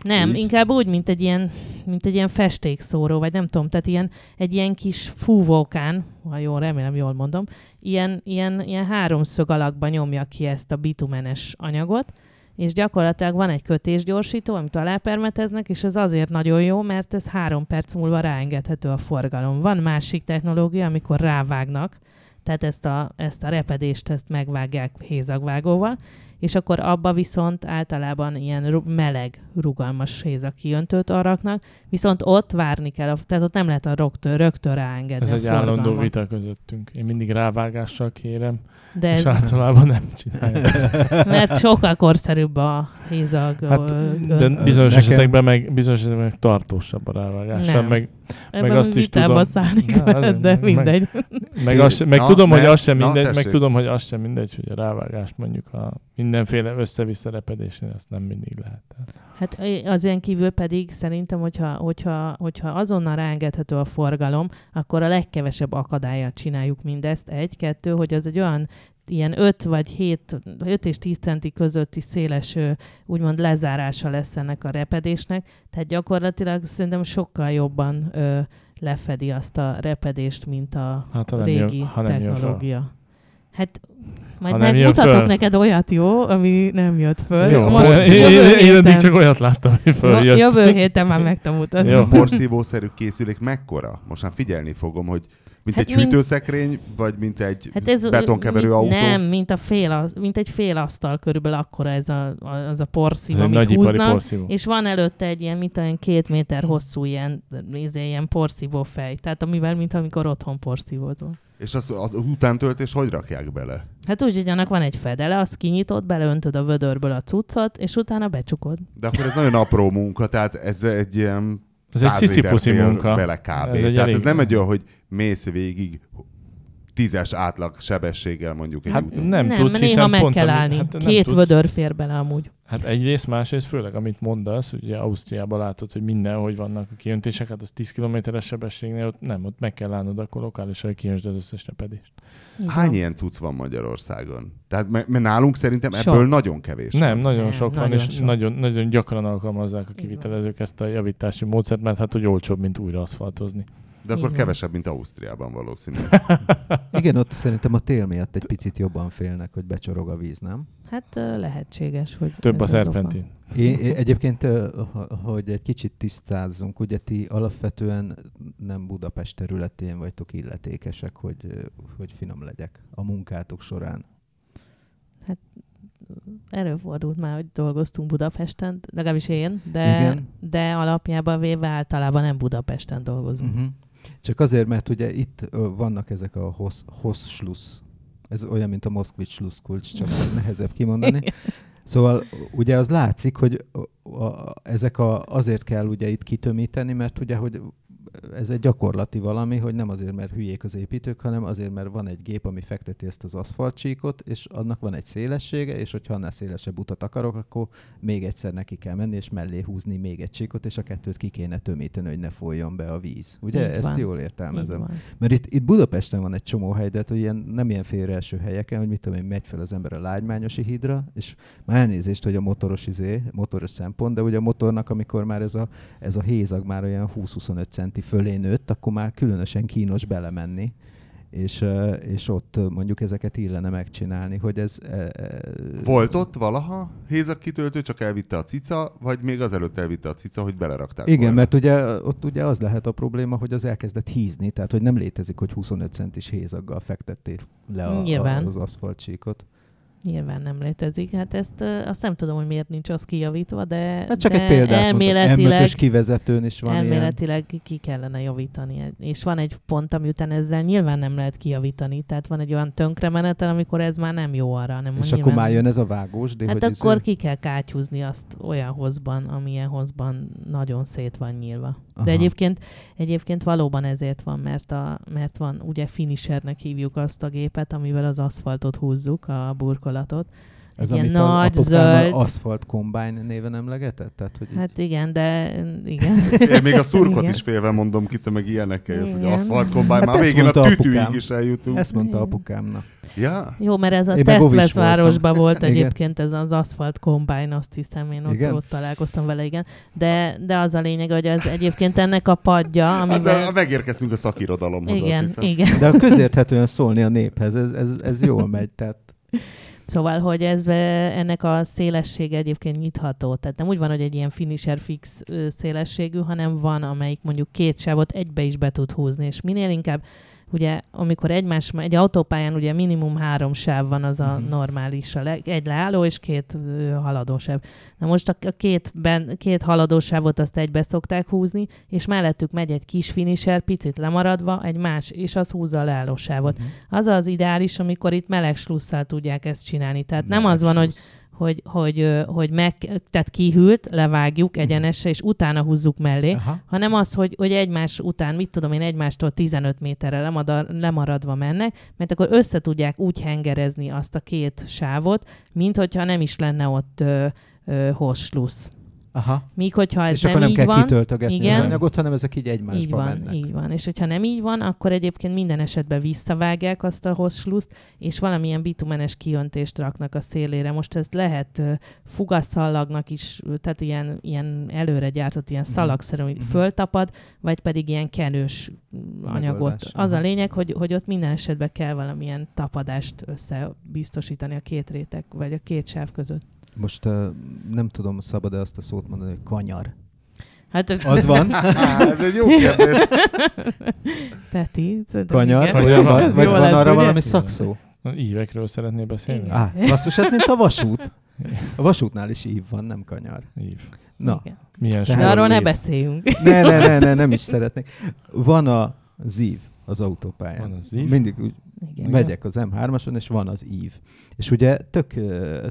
Nem, Így? inkább úgy, mint egy ilyen, mint egy ilyen festékszóró, vagy nem tudom, tehát ilyen, egy ilyen kis fúvókán, ha jól remélem, jól mondom, ilyen, ilyen, ilyen háromszög alakba nyomja ki ezt a bitumenes anyagot, és gyakorlatilag van egy kötésgyorsító, amit alápermeteznek, és ez azért nagyon jó, mert ez három perc múlva ráengedhető a forgalom. Van másik technológia, amikor rávágnak, tehát ezt a, ezt a repedést ezt megvágják hézagvágóval, és akkor abba viszont általában ilyen meleg, rugalmas hézak kijöntőt raknak, viszont ott várni kell, tehát ott nem lehet a rögtön, rögtön ráengedni Ez egy állandó forgalmat. vita közöttünk. Én mindig rávágással kérem, De és ez, általában nem csinálják. mert sokkal korszerűbb a hézag. Hát, De bizonyos Nekem- esetekben meg, bizonyos esetekben meg tartósabb a rávágással, Nem. meg, ebben azt is tudom. szállnék Na, veled, azért, de meg- mindegy. meg, az, meg Na, tudom, hogy nem. az sem Na, mindegy, meg tessék. tudom, hogy az sem mindegy, hogy a rávágást mondjuk a mindenféle össze-vissza repedésén, ezt nem mindig lehet. Hát az ilyen kívül pedig szerintem, hogyha, hogyha, hogyha azonnal ráengedhető a forgalom, akkor a legkevesebb akadályat csináljuk mindezt. Egy, kettő, hogy az egy olyan ilyen 5 vagy 7, 5 és 10 centi közötti széles úgymond lezárása lesz ennek a repedésnek, tehát gyakorlatilag szerintem sokkal jobban ö, lefedi azt a repedést, mint a Hát, ha nem régi jön- ha technológia. Hát majd Ha megmutatok föl. neked olyat, jó, ami nem jött föl. Jó, Most én, én, jövő én, én eddig héten- csak olyat láttam, hogy Ma- följött. Jövő héten már meg tudom mutatni. Jó. porszívószerű készülék mekkora? Most már figyelni fogom, hogy mint Hát egy mint- hűtőszekrény, vagy mint egy Hát ez betonkeverő mint, autó? Nem, mint, a fél, mint egy fél asztal körülbelül akkora ez a, a, az a porszív, Ez amit húznak. porszívó. És van előtte egy ilyen, mint olyan két méter hosszú ilyen, nézé, ilyen porszívó fej. Tehát amivel, mint amikor otthon porszívózol. És az, az utántöltés hogy rakják bele? Hát úgy, hogy annak van egy fedele, azt kinyitod, beleöntöd a vödörből a cuccot, és utána becsukod. De akkor ez nagyon apró munka, tehát ez egy ilyen Ez egy 100 liter sziszipuszi munka. Bele kb. Ez egy Tehát elég- ez nem egy olyan, hogy mész végig tízes átlag sebességgel mondjuk egy Hát úton. nem, nem tudsz, néha meg pont kell állni. Hát Két tudsz. vödör fér bele amúgy. Hát egyrészt, másrészt főleg, amit mondasz, ugye Ausztriában látod, hogy mindenhogy vannak a kijöntések, hát az 10 kilométeres sebességnél ott nem, ott meg kell állnod akkor lokálisan, hogy kijönsd az összes repedést. Hány ilyen cucc van Magyarországon? Tehát mert nálunk szerintem Sok. ebből nagyon kevés. Nem, van. nagyon Nem, sok van, nagyon és sok. nagyon, nagyon gyakran alkalmazzák a kivitelezők ezt a javítási módszert, mert hát hogy olcsóbb, mint újra aszfaltozni. De akkor Igen. kevesebb, mint Ausztriában valószínűleg. Igen, ott szerintem a tél miatt egy picit jobban félnek, hogy becsorog a víz, nem? Hát lehetséges, hogy Több a szerpentin. Én, én egyébként, hogy egy kicsit tisztázzunk, ugye ti alapvetően nem Budapest területén vagytok illetékesek, hogy, hogy finom legyek a munkátok során. Előfordult már, hogy dolgoztunk Budapesten, legalábbis én, de, Igen. de alapjában véve általában nem Budapesten dolgozunk. Uh-huh. Csak azért, mert ugye itt vannak ezek a hossz, hossz. Ez olyan, mint a Moszkvics slusz kulcs, csak nehezebb kimondani. Szóval ugye az látszik, hogy a, a, ezek a, azért kell ugye itt kitömíteni, mert ugye, hogy ez egy gyakorlati valami, hogy nem azért, mert hülyék az építők, hanem azért, mert van egy gép, ami fekteti ezt az aszfaltcsíkot, és annak van egy szélessége, és hogyha annál szélesebb utat akarok, akkor még egyszer neki kell menni, és mellé húzni még egy csíkot, és a kettőt ki kéne tömíteni, hogy ne folyjon be a víz. Ugye? Így Ezt van. jól értelmezem. Mert itt, itt Budapesten van egy csomó hely, de hát, hogy ilyen, nem ilyen félreeső helyeken, hogy mit tudom én, megy fel az ember a Lágymányosi hídra, és már elnézést, hogy a motoros izé, motoros szempont, de ugye a motornak, amikor már ez a, ez a hézag már olyan 20-25 centi fölé nőtt, akkor már különösen kínos belemenni. És, és ott mondjuk ezeket illene megcsinálni, hogy ez... e, e, Volt ott valaha hézak kitöltő, csak elvitte a cica, vagy még azelőtt elvitte a cica, hogy belerakták Igen, volna? mert ugye ott ugye az lehet a probléma, hogy az elkezdett hízni, tehát hogy nem létezik, hogy 25 centis hézaggal fektették le a, Nyilván. a, az aszfaltcsíkot. Nyilván nem létezik. Hát ezt azt nem tudom, hogy miért nincs az kijavítva, de, Hát csak de egy példát elméletileg. M5-ös kivezetőn is van ilyen. elméletileg ki kellene javítani. És van egy pont, ami után ezzel nyilván nem lehet kijavítani. Tehát van egy olyan tönkremenetel, amikor ez már nem jó arra. Nem És akkor már jön ez a vágós, de Hát hogy akkor izé- ki kell kátyúzni azt olyan hozban, amilyen hozban nagyon szét van nyílva. Aha. De egyébként, egyébként valóban ezért van, mert, a, mert van, ugye finishernek hívjuk azt a gépet, amivel az aszfaltot húzzuk, a burkolatot. Ez egy ilyen amit a nagy, apukám zöld- Asphalt Combine néven emlegetett? Tehát, hogy így- Hát igen, de igen. Én még a szurkot Igen. is félve mondom ki, te meg ilyenekkel jössz, hogy aszfalt kombány, Hát már végén a tütőig apukám. is eljutunk. ezt mondta Igen. apukámnak. Ja? Jó, mert ez a Teszvesz városban volt egyébként ez az Asphalt Combine, azt hiszem, én ott, Igen? ott találkoztam vele, igen. De, de az a lényeg, hogy ez egyébként ennek a padja, Hát amivel... de megérkeztünk a szakirodalomhoz, igen, azt hiszem. igen. De a közérthetően szólni a néphez, ez, ez, ez jól megy. Tehát Szóval, hogy ez ennek a szélessége egyébként nyitható. Tehát nem úgy van, hogy egy ilyen finisher fix szélességű, hanem van, amelyik mondjuk két sávot egybe is be tud húzni, és minél inkább ugye amikor egymás, egy autópályán ugye minimum három sáv van, az a Mhm. normális, a leg, egy leálló és két haladósáv. Na most a, a két, ben, két haladósávot azt egybe szokták húzni, és mellettük megy egy kis finisher, picit lemaradva, egy más, és az húzza a leállósávot. Az az ideális, amikor itt meleg slusszal tudják ezt csinálni. Tehát nem az van, hogy hogy, hogy, hogy meg, tehát kihűlt, levágjuk egyenesre, és utána húzzuk mellé, Aha. hanem az, hogy, hogy egymás után, mit tudom én, egymástól 15 méterre lemaradva mennek, mert akkor össze tudják úgy hengerezni azt a két sávot, mint hogyha nem is lenne ott ö, ö, hosslusz. Aha. Míg hogyha ez és nem akkor nem így kell van, kitöltögetni Igen. az anyagot, hanem ezek így egymásba így van, mennek. így van. És hogyha nem így van, akkor egyébként minden esetben visszavágják azt a hossluszt, és valamilyen bitumenes kiöntést raknak a szélére. Most ez lehet ö, fugaszallagnak is, tehát ilyen, ilyen előre gyártott, ilyen Mhm. szalagszerű, hogy Mhm. föltapad, vagy pedig ilyen kenős mm, anyagot. Megoldás, Az a lényeg, hogy, hogy ott minden esetben kell valamilyen tapadást összebiztosítani a két réteg, vagy a két sáv között. Most uh, nem tudom, szabad-e azt a szót mondani, hogy kanyar. Hát Az van. Á, ez egy jó kérdés. Peti, Kanyar, igen. vagy, van, Ez vagy van lesz, arra ugye? valami szakszó? Ívekről szeretnél beszélni? Á, basszus, ez mint a vasút. A vasútnál is ív van, nem kanyar. Ív. Na, Igen. Milyen De arról ne ív? beszéljünk. ne, ne, ne, ne, nem is szeretnék. Van a zív az autópályán. Van az ív? Mindig úgy Igen. megyek az M3-ason, és van az ív. És ugye tök,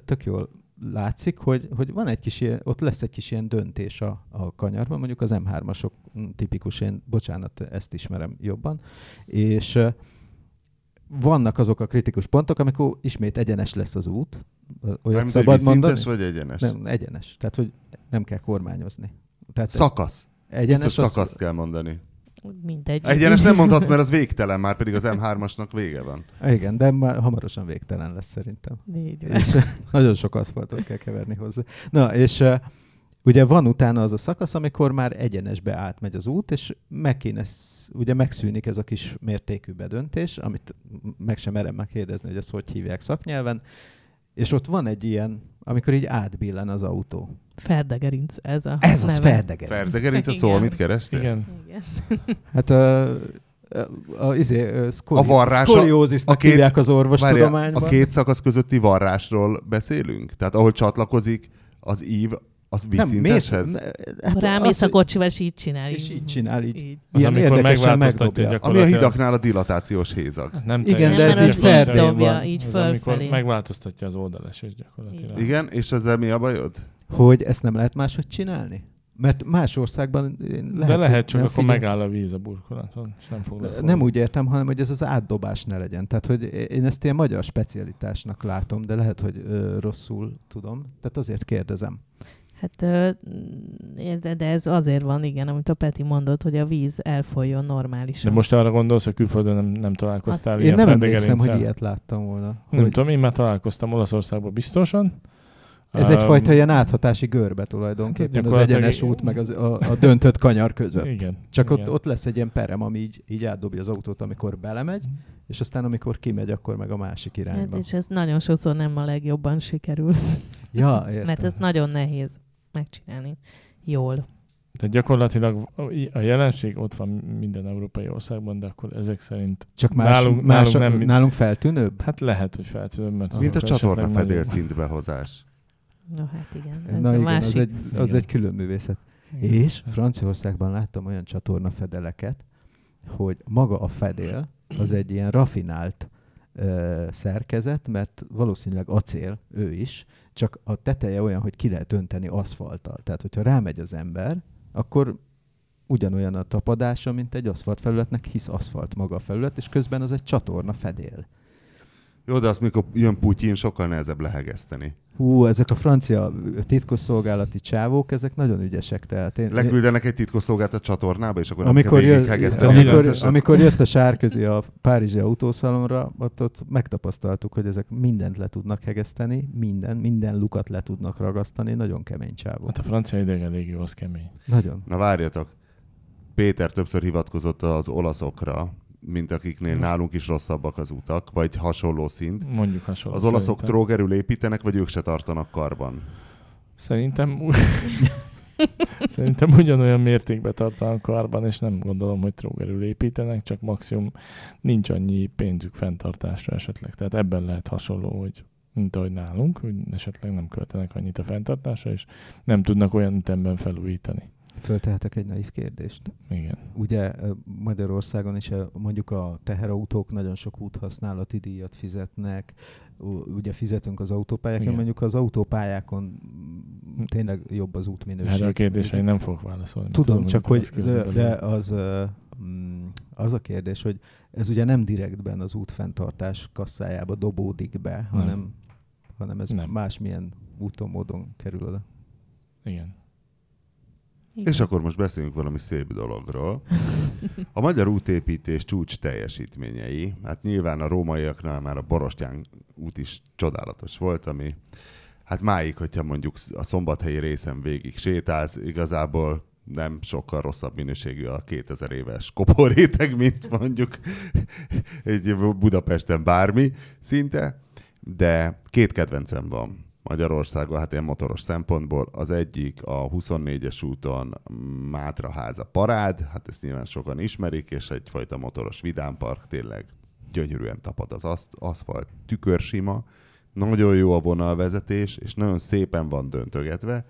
tök jól látszik, hogy, hogy van egy kis ilyen, ott lesz egy kis ilyen döntés a, a kanyarban, mondjuk az M3-asok mm, tipikus, én, bocsánat, ezt ismerem jobban, és vannak azok a kritikus pontok, amikor ismét egyenes lesz az út, olyat Nem, szabad mondani? vagy egyenes? Nem, egyenes. Tehát, hogy nem kell kormányozni. Tehát Szakasz. egyenes Biztos az, szakaszt kell mondani. Mindegy. Egyenes nem mondhatsz, mert az végtelen, már pedig az M3-asnak vége van. Igen, de már hamarosan végtelen lesz szerintem. Így van. és nagyon sok aszfaltot kell keverni hozzá. Na, és ugye van utána az a szakasz, amikor már egyenesbe átmegy az út, és meg kéne, ugye megszűnik ez a kis mértékű bedöntés, amit meg sem merem megkérdezni, hogy ezt hogy hívják szaknyelven, és ott van egy ilyen, amikor így átbillen az autó. Ferdegerinc, ez a Ez az neve. Ferdeger. Ferdegerinc a szó, Igen. amit kerestél? Igen. Igen. Hát a, a, a, izé, a, szkoli, A szkoliózisnak a két- hívják az orvostudományban. a két szakasz közötti varrásról beszélünk? Tehát ahol csatlakozik az ív, az Nem, mész, vízszinteshez? Hát rámész a kocsival, és így csinál. És így csinál, így. így. Az, Ilyen amikor megváltoztatja megdobják. Ami a gyakorlatilag. hidaknál a dilatációs hézag. Nem Igen, de ez így teljesen így Az, amikor megváltoztatja az oldalesést gyakorlatilag. Igen. Igen, és ezzel mi a bajod? Hogy ezt nem lehet máshogy csinálni? Mert más országban lehet, De lehet, csak akkor figyel... megáll a víz a burkolaton, és nem fog lefogni. Nem úgy értem, hanem hogy ez az átdobás ne legyen. Tehát, hogy én ezt ilyen magyar specialitásnak látom, de lehet, hogy ö, rosszul tudom. Tehát azért kérdezem. Hát, de ez azért van, igen, amit a Peti mondott, hogy a víz elfolyjon normálisan. De most arra gondolsz, hogy külföldön nem, nem találkoztál Azt ilyen Én nem emlékszem, hogy ilyet láttam volna. Nem hogy... tudom, én már találkoztam Olaszországban biztosan, ez um, egyfajta ilyen áthatási görbe tulajdonképpen, hát az egyenes út meg az, a, a döntött kanyar között. Igen. Csak igen. Ott, ott lesz egy ilyen perem, ami így, így átdobja az autót, amikor belemegy, és aztán amikor kimegy, akkor meg a másik irányba. Hát és ez nagyon sokszor nem a legjobban sikerül. Ja, értem. Mert ez nagyon nehéz megcsinálni jól. Tehát gyakorlatilag a jelenség ott van minden európai országban, de akkor ezek szerint Csak más, nálunk, más, nálunk, nem, nálunk feltűnőbb? Hát lehet, hogy feltűnőbb. Mert Mint a csatorna fedél szintbehozás. No hát igen. Ez Na igen, másik... az, egy, az igen. egy külön művészet. Igen. És Franciaországban láttam olyan csatorna fedeleket, hogy maga a fedél az egy ilyen rafinált ö, szerkezet, mert valószínűleg acél, ő is, csak a teteje olyan, hogy ki lehet önteni aszfalttal. Tehát, hogyha rámegy az ember, akkor ugyanolyan a tapadása, mint egy aszfaltfelületnek, hisz aszfalt maga a felület, és közben az egy csatorna fedél. Jó, de azt mikor jön Putyin, sokkal nehezebb lehegeszteni. Hú, ezek a francia titkosszolgálati csávók, ezek nagyon ügyesek. Tehát én, Leküldenek egy titkosszolgált a csatornába, és akkor amikor, jö, amikor, amikor jött a sárközi a Párizsi autószalonra, ott, ott megtapasztaltuk, hogy ezek mindent le tudnak hegeszteni, minden, minden lukat le tudnak ragasztani, nagyon kemény csávó. Hát a francia idegen légió az kemény. Nagyon. Na várjatok, Péter többször hivatkozott az olaszokra, mint akiknél hmm. nálunk is rosszabbak az utak, vagy hasonló szint. Mondjuk hasonló. Az olaszok szerintem. trógerül építenek, vagy ők se tartanak karban? Szerintem Szerintem ugyanolyan mértékben tartanak karban, és nem gondolom, hogy trógerül építenek, csak maximum nincs annyi pénzük fenntartásra esetleg. Tehát ebben lehet hasonló, hogy mint ahogy nálunk, hogy esetleg nem költenek annyit a fenntartásra, és nem tudnak olyan ütemben felújítani. Föltehetek egy naív kérdést? Igen. Ugye Magyarországon is mondjuk a teherautók nagyon sok úthasználati díjat fizetnek, ugye fizetünk az autópályákon, Igen. mondjuk az autópályákon tényleg jobb az útminőség. Erre a kérdésre én nem fogok válaszolni. Tudom, tudom csak hogy de, de az, mm, az a kérdés, hogy ez ugye nem direktben az útfenntartás kasszájába dobódik be, nem. hanem, hanem ez nem. másmilyen úton, módon kerül oda. Igen. Igen. És akkor most beszéljünk valami szép dologról. A magyar útépítés csúcs teljesítményei, hát nyilván a rómaiaknál már a Borostyán út is csodálatos volt, ami hát máig, hogyha mondjuk a szombathelyi részen végig sétálsz, igazából nem sokkal rosszabb minőségű a 2000 éves koporéteg, mint mondjuk egy Budapesten bármi szinte, de két kedvencem van. Magyarországon, hát ilyen motoros szempontból. Az egyik a 24-es úton Mátraháza parád, hát ezt nyilván sokan ismerik, és egyfajta motoros vidámpark, tényleg gyönyörűen tapad az aszfalt, tükörsima, nagyon jó a vonalvezetés, és nagyon szépen van döntögetve,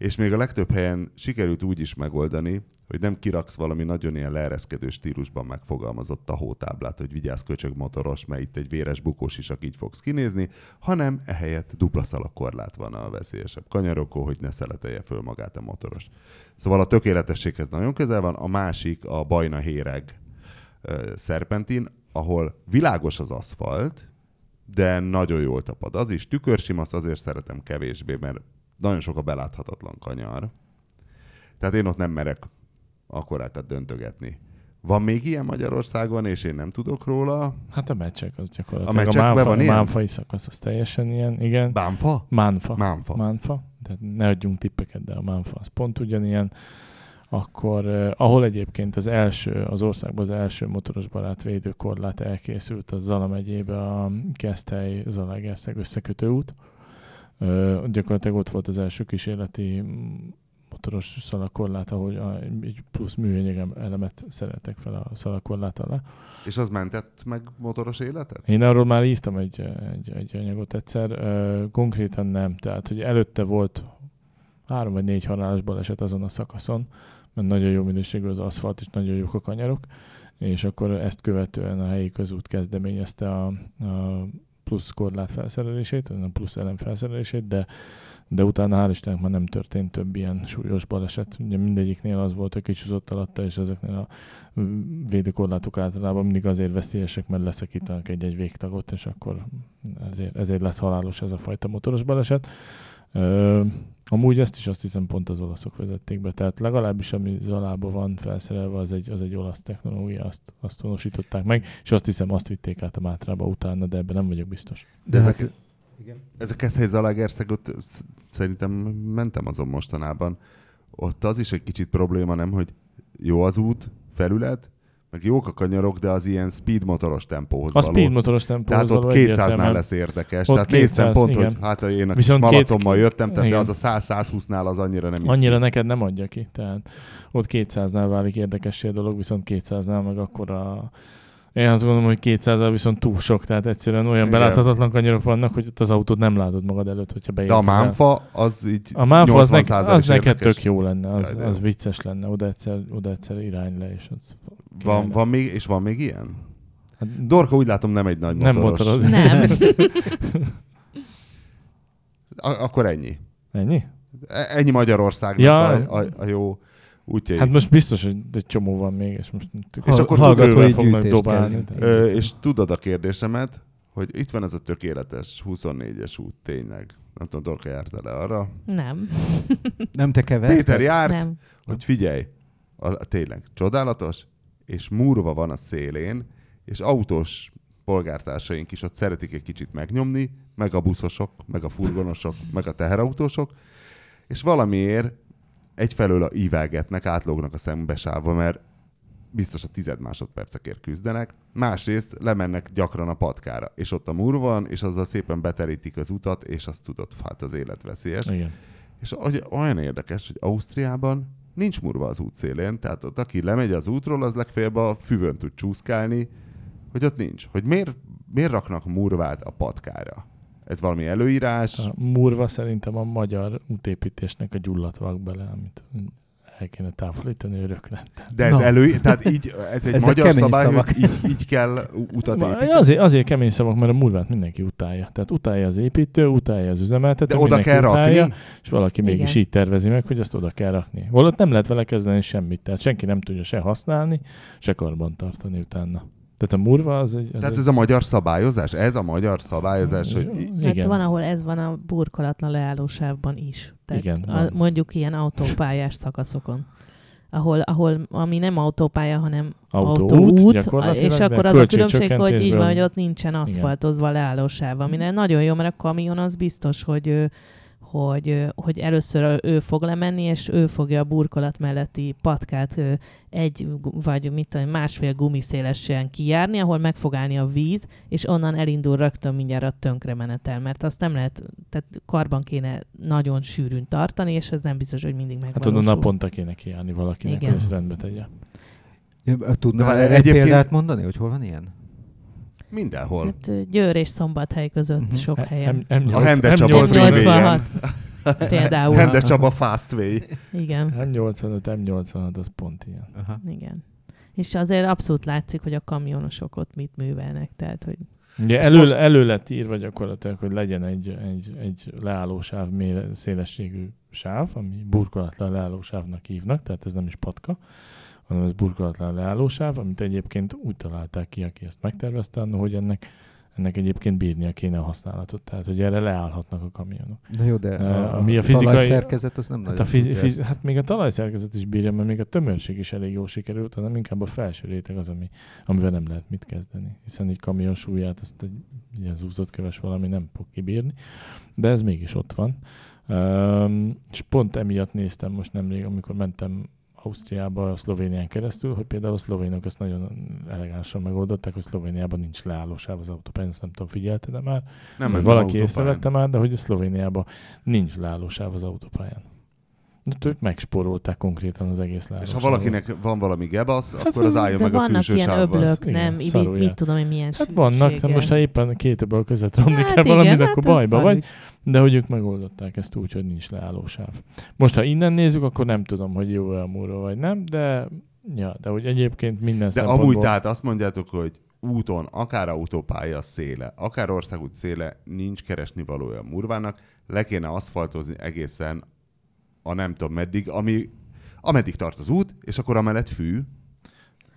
és még a legtöbb helyen sikerült úgy is megoldani, hogy nem kiraksz valami nagyon ilyen leereszkedő stílusban megfogalmazott tahótáblát, hogy vigyázz köcsög motoros, mert itt egy véres bukós is, így fogsz kinézni, hanem ehelyett dupla szalakorlát van a veszélyesebb kanyarokó, hogy ne szeletelje föl magát a motoros. Szóval a tökéletességhez nagyon közel van, a másik a Bajna Héreg szerpentin, ahol világos az aszfalt, de nagyon jól tapad. Az is tükörsima, azt azért szeretem kevésbé, mert nagyon sok a beláthatatlan kanyar. Tehát én ott nem merek akkorákat döntögetni. Van még ilyen Magyarországon, és én nem tudok róla? Hát a meccsek az gyakorlatilag. A, meccsekben a Mánfa, van ilyen? Mánfai szakasz az teljesen ilyen, igen. Bánfa? Mánfa. Mánfa. Mánfa. Tehát ne adjunk tippeket, de a Mánfa az pont ugyanilyen. Akkor, eh, ahol egyébként az első, az országban az első motoros barát védőkorlát elkészült, az Zala megyébe a Keszthely Zalaegerszeg összekötő út. Eh, gyakorlatilag ott volt az első kísérleti motoros szalakorlát, ahogy a, egy plusz műanyag elemet szeretek fel a szalakorlát alá. És az mentett meg motoros életet? Én arról már írtam egy, egy, egy anyagot egyszer, konkrétan nem. Tehát, hogy előtte volt három vagy négy halálos baleset azon a szakaszon, mert nagyon jó minőségű az aszfalt, és nagyon jók a kanyarok, és akkor ezt követően a helyi közút kezdeményezte a, a plusz korlát felszerelését, nem plusz elem felszerelését, de, de utána hál' Istennek már nem történt több ilyen súlyos baleset. Ugye mindegyiknél az volt, hogy kicsúszott alatta, és ezeknél a védőkorlátok általában mindig azért veszélyesek, mert leszakítanak egy-egy végtagot, és akkor ezért, ezért lesz halálos ez a fajta motoros baleset. Ö, amúgy ezt is azt hiszem pont az olaszok vezették be, tehát legalábbis ami Zalában van felszerelve, az egy, az egy olasz technológia, azt, azt honosították meg, és azt hiszem azt vitték át a Mátrába utána, de ebben nem vagyok biztos. De, ezek, hát, igen. ez a Keszthely Zalaegerszeg, ott szerintem mentem azon mostanában. Ott az is egy kicsit probléma, nem, hogy jó az út, felület, meg jók a kanyarok, de az ilyen speed motoros tempóhoz A való. speed motoros tempóhoz Tehát ott 200-nál lesz érdekes. Ott tehát 200, néztem pont, igen. hogy hát én a kis Malatommal két... jöttem, tehát igen. az a 100-120-nál az annyira nem Annyira neked nem adja ki. Tehát ott 200-nál válik érdekessé a dolog, viszont 200-nál meg akkor a én azt gondolom, hogy 200 viszont túl sok, tehát egyszerűen olyan Igen. beláthatatlan kanyarok vannak, hogy ott az autót nem látod magad előtt, hogyha beérkezel. De a mámfa az így A mámfa az, nek, az neked tök jó lenne, az, az vicces lenne, oda egyszer, oda egyszer irány le, és az van, van még, és van még ilyen? Hát, Dorka úgy látom nem egy nagy motoros. Nem. Nem. akkor ennyi. Ennyi? E, ennyi Magyarországnak ja. a, a, a jó útjai. Hát most biztos, hogy egy csomó van még, és most és akkor hallgatói fognak dobálni. Ö, és tudod a kérdésemet, hogy itt van ez a tökéletes 24-es út tényleg. Nem tudom, Dorka járt le arra? Nem. nem te keverted? Péter járt, nem. hogy figyelj, a, a, tényleg csodálatos, és múrva van a szélén, és autós polgártársaink is ott szeretik egy kicsit megnyomni, meg a buszosok, meg a furgonosok, meg a teherautósok, és valamiért egyfelől a ívelgetnek, átlógnak a szembesávba, mert biztos a tized másodpercekért küzdenek, másrészt lemennek gyakran a patkára, és ott a múr van, és azzal szépen beterítik az utat, és azt tudod, hát az élet veszélyes. Igen. És olyan érdekes, hogy Ausztriában nincs murva az út szélén, tehát ott aki lemegy az útról, az legfeljebb a füvön tud csúszkálni, hogy ott nincs. Hogy miért, miért raknak murvát a patkára? Ez valami előírás? A murva szerintem a magyar útépítésnek a gyulladt bele, amit el kéne távolítani örökre. De ez no. elő, tehát így, ez egy Ezek magyar szabály, szavak. hogy így, így kell utat építeni. Azért, azért kemény szavak, mert a murvát mindenki utálja. Tehát utálja az építő, utálja az üzemeltető, De oda kell utálja, rakni. És valaki Igen. mégis így tervezi meg, hogy ezt oda kell rakni. Holott nem lehet vele kezdeni semmit. Tehát senki nem tudja se használni, se karban tartani utána. Tehát a murva az egy... Az Tehát egy... ez a magyar szabályozás? Ez a magyar szabályozás, hogy... Hát Igen. van, ahol ez van a burkolatlan leállósávban is. Tehát Igen, a, mondjuk ilyen autópályás szakaszokon. Ahol, ahol, ami nem autópálya, hanem autóút, autóút és akkor az a különbség, hogy így van, hogy ott nincsen aszfaltozva leállósáv, amire nagyon jó, mert a kamion az biztos, hogy hogy, hogy először ő fog lemenni, és ő fogja a burkolat melletti patkát egy vagy mit tudom, másfél gumiszélesen kijárni, ahol meg fog állni a víz, és onnan elindul rögtön mindjárt a tönkre menetel, mert azt nem lehet, tehát karban kéne nagyon sűrűn tartani, és ez nem biztos, hogy mindig megvalósul. Hát oda naponta kéne kijárni valakinek, Igen. hogy ezt rendbe tegye. Tudnál egy egyébként... példát mondani, hogy hol van ilyen? Mindenhol. Hát, Győr és Szombathely között uh-huh. sok helyen. M- M- a Hende Csaba M86. Például. Hende Csaba Fastway. Igen. M85, M86 az pont ilyen. Aha. Igen. És azért abszolút látszik, hogy a kamionosok ott mit művelnek. Tehát, hogy Ugye elő, most... elő lett írva gyakorlatilag, hogy legyen egy, egy, egy leállósáv mély, szélességű sáv, ami burkolatlan leállósávnak hívnak, tehát ez nem is patka, hanem ez burkolatlan leállósáv, amit egyébként úgy találták ki, aki ezt megtervezte, hogy ennek ennek egyébként bírnia kéne a használatot, tehát hogy erre leállhatnak a kamionok. Na jó, de a, a, a fizikai talajszerkezet az nem hát a fizi, fizi, Hát még a talajszerkezet is bírja, mert még a tömörség is elég jól sikerült, hanem inkább a felső réteg az, ami, amivel nem lehet mit kezdeni. Hiszen egy kamion súlyát, ezt egy ilyen zúzott köves valami nem fog kibírni, de ez mégis ott van. Um, és pont emiatt néztem most nemrég, amikor mentem Ausztriába, a Szlovénián keresztül, hogy például a szlovénok ezt nagyon elegánsan megoldották, hogy Szlovéniában nincs leállósáv az autópályán, ezt nem tudom, figyelte de már? Nem, nem valaki észrevette már, de hogy a Szlovéniában nincs leállósáv az autópályán. De ők megspórolták konkrétan az egész lábas. És ha valakinek van valami gebasz, hát akkor az álljon meg a külső ilyen öblök, nem? Igen, mit, mit tudom, hogy milyen Hát vannak, de most ha éppen két öblök között romlik hát el valamit, hát akkor bajba vagy. De hogy ők megoldották ezt úgy, hogy nincs leállósáv. Most, ha innen nézzük, akkor nem tudom, hogy jó-e a vagy nem, de Ja, de hogy egyébként minden De amúgy tehát azt mondjátok, hogy úton, akár autópálya széle, akár országút széle nincs keresni valója Murvának, le kéne aszfaltozni egészen a nem tudom meddig, ami, ameddig tart az út, és akkor amellett fű,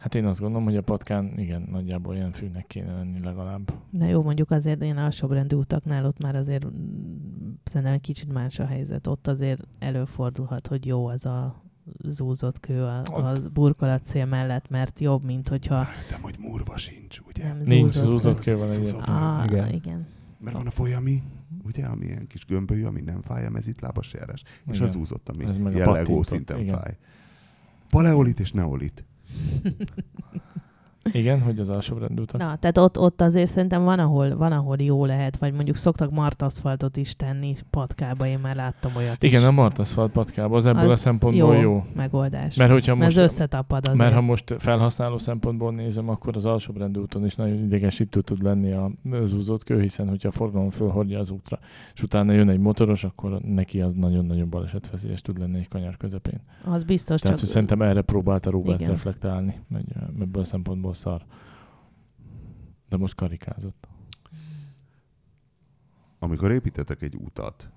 Hát én azt gondolom, hogy a patkán igen, nagyjából ilyen fűnek kéne lenni legalább. Na jó, mondjuk azért én alsóbrendű utaknál ott már azért mm, szerintem egy kicsit más a helyzet. Ott azért előfordulhat, hogy jó az a zúzott kő a, a burkolat szél mellett, mert jobb, mint hogyha de hogy murva sincs, ugye? nem Nincs zúzott, zúzott kő. kő van egy. Zúzott. Ah, Igen. igen. igen. Mert van a folyami, ugye, ami ilyen kis gömbölyű, ami nem fáj, a mezitlábas járás, és Igen. az úzott, ami jellegó szinten igen. fáj. Paleolit és neolit. Igen, hogy az alsóbrendű utak. Na, tehát ott, ott azért szerintem van ahol, van, ahol jó lehet, vagy mondjuk szoktak martaszfaltot is tenni patkába, én már láttam olyat Igen, is. a Martaszfalt patkába, az ebből a Az szempontból jó. jó. megoldás. Mert hogyha Mert most, ez összetapad azért. mert ha most felhasználó szempontból nézem, akkor az alsóbrendű úton is nagyon idegesítő tud lenni a zúzott kő, hiszen hogyha a forgalom fölhordja az útra, és utána jön egy motoros, akkor neki az nagyon-nagyon balesetveszélyes tud lenni egy kanyar közepén. Az biztos Tehát, csak... hogy szerintem erre próbálta Robert reflektálni, ebből a szempontból szar. De most karikázott. Amikor építetek egy utat,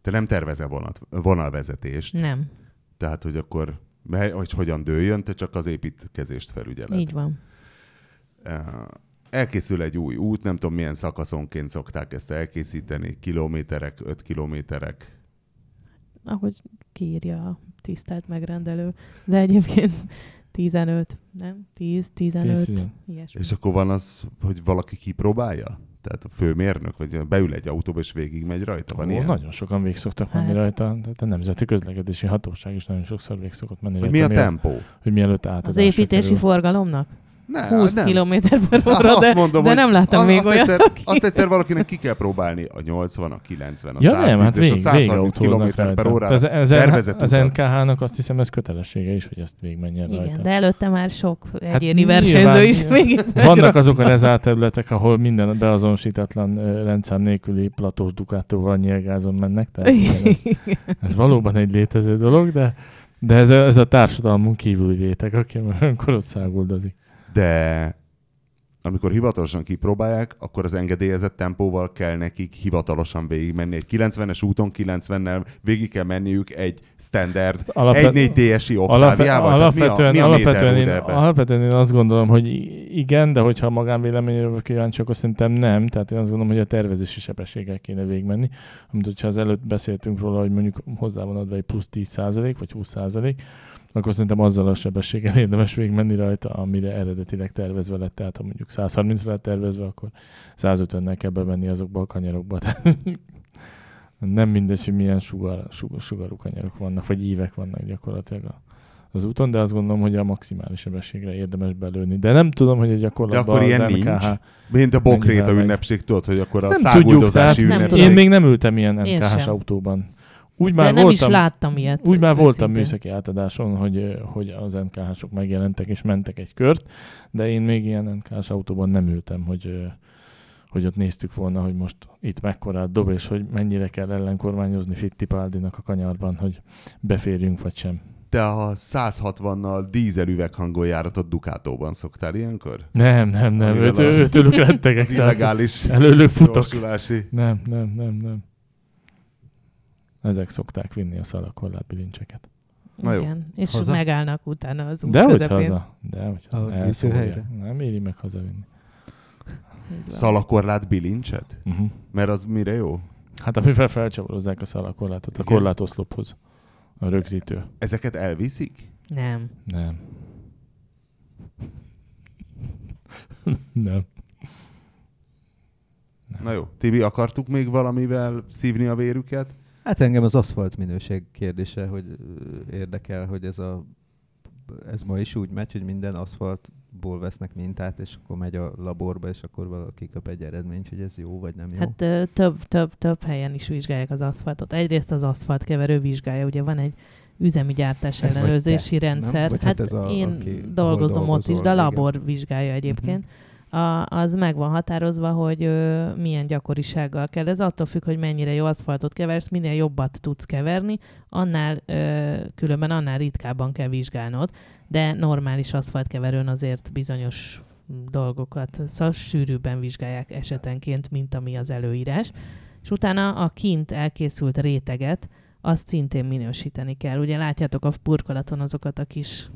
te nem tervezel vonat, vonalvezetést, Nem, tehát hogy akkor hogy hogyan dőljön, te csak az építkezést felügyeled. így van. Elkészül egy új út, nem tudom milyen szakaszonként szokták ezt elkészíteni, kilométerek, öt kilométerek. Ahogy kiírja a tisztelt megrendelő. De egyébként 15, nem? 10, 15, 10 ilyesmi. És akkor van az, hogy valaki kipróbálja? Tehát a főmérnök, vagy beül egy autóba és végig megy rajta? Van Ó, ilyen? nagyon sokan végig szoktak menni Hát. rajta. Tehát a Nemzeti Közlekedési Hatóság is nagyon sokszor végig szokott menni Hogy rajta. mi a tempó? Hogy mielőtt Az átadásra építési kerül. forgalomnak? Ne, 20 nem. km per óra, de, azt mondom, de nem láttam az, még azt olyan. Egyszer, azt egyszer valakinek ki kell próbálni a 80, a 90, a Ja 110 nem, hát és a végig, 130 végig km per rajta. órára Ez, ez, tervezett az utat. NKH-nak azt hiszem ez kötelessége is, hogy ezt végigmenjen rajta. Igen, de előtte már sok egyéni nyilván- versenyző is még Vannak azok a lezárt területek, ahol minden beazonosítatlan rendszám nélküli platós dukátóval nyilgázon mennek. Tehát ez, ez valóban egy létező dolog, de, de ez, a, ez a társadalmunk kívüli réteg, aki olyankor ott száguldozik. De amikor hivatalosan kipróbálják, akkor az engedélyezett tempóval kell nekik hivatalosan végigmenni. Egy 90-es úton 90-nel végig kell menniük egy standard Alapvet- 1.4 TSI Alapve- oktáviával. Tehát mi a, alapvetően, mi a alapvetően, én, alapvetően én azt gondolom, hogy igen, de hogyha magánvéleményre kíváncsi, akkor szerintem nem. Tehát én azt gondolom, hogy a tervezési sebességgel kéne végigmenni. Amit hogyha az előtt beszéltünk róla, hogy mondjuk hozzá van adva egy plusz 10% vagy 20%, akkor szerintem azzal a sebességgel érdemes végigmenni rajta, amire eredetileg tervezve lett. Tehát ha mondjuk 130 lett tervezve, akkor 150-nel kell bemenni azokba a kanyarokba. Nem mindegy, hogy milyen sugar, sugar, sugarú kanyarok vannak, vagy ívek vannak gyakorlatilag a, az úton, de azt gondolom, hogy a maximális sebességre érdemes belőni. De nem tudom, hogy a gyakorlatban akkor ilyen az nincs? NKH... Mint a bokréta ünnepség, tudod, hogy akkor a Ezt nem tudjuk, tehát száguldozási nem ünnepség. Én még nem ültem ilyen sem. autóban. Úgy De már nem voltam, is láttam ilyet. úgy már voltam műszaki átadáson, hogy, hogy az NKH-sok megjelentek és mentek egy kört, de én még ilyen NKH-s autóban nem ültem, hogy, hogy ott néztük volna, hogy most itt mekkorát dob, és hogy mennyire kell ellenkormányozni Fittipaldinak a kanyarban, hogy beférjünk vagy sem. Te a 160-nal dízel üveghangon járatott Ducatóban szoktál ilyenkor? Nem, nem, nem, Amivel őt, a- őtőlük rettegek. Az illegális Előlük futok. Nem, nem, nem, nem. Ezek szokták vinni a szalakorlát bilincseket. Na jó. Igen, és Haza? megállnak utána az út De hogy haza. De hogy A haza. Nem éri meg hazavinni. Szalakorlát bilincset? Uh-huh. Mert az mire jó? Hát amivel felcsavarozzák a szalakorlátot, a Igen. korlátoszlophoz. A rögzítő. Ezeket elviszik? Nem. Nem. nem. Na jó. Tibi, akartuk még valamivel szívni a vérüket? Hát engem az aszfalt minőség kérdése, hogy érdekel, hogy ez a ez ma is úgy megy, hogy minden aszfaltból vesznek mintát, és akkor megy a laborba, és akkor valaki kap egy eredményt, hogy ez jó vagy nem jó. Hát több, több, több helyen is vizsgálják az aszfaltot. Egyrészt az aszfalt keverő vizsgálja, ugye van egy üzemi gyártás Ez ellenőrzési te, nem? rendszer. Vagy hát hát ez a- én aki- dolgozom ott is, de a igen. labor vizsgálja egyébként. A, az meg van határozva, hogy ö, milyen gyakorisággal kell. Ez attól függ, hogy mennyire jó aszfaltot keversz, minél jobbat tudsz keverni, annál ö, különben annál ritkábban kell vizsgálnod, de normális aszfaltkeverőn azért bizonyos dolgokat szóval sűrűbben vizsgálják esetenként, mint ami az előírás. És utána a kint elkészült réteget, azt szintén minősíteni kell. Ugye látjátok a burkolaton azokat a kis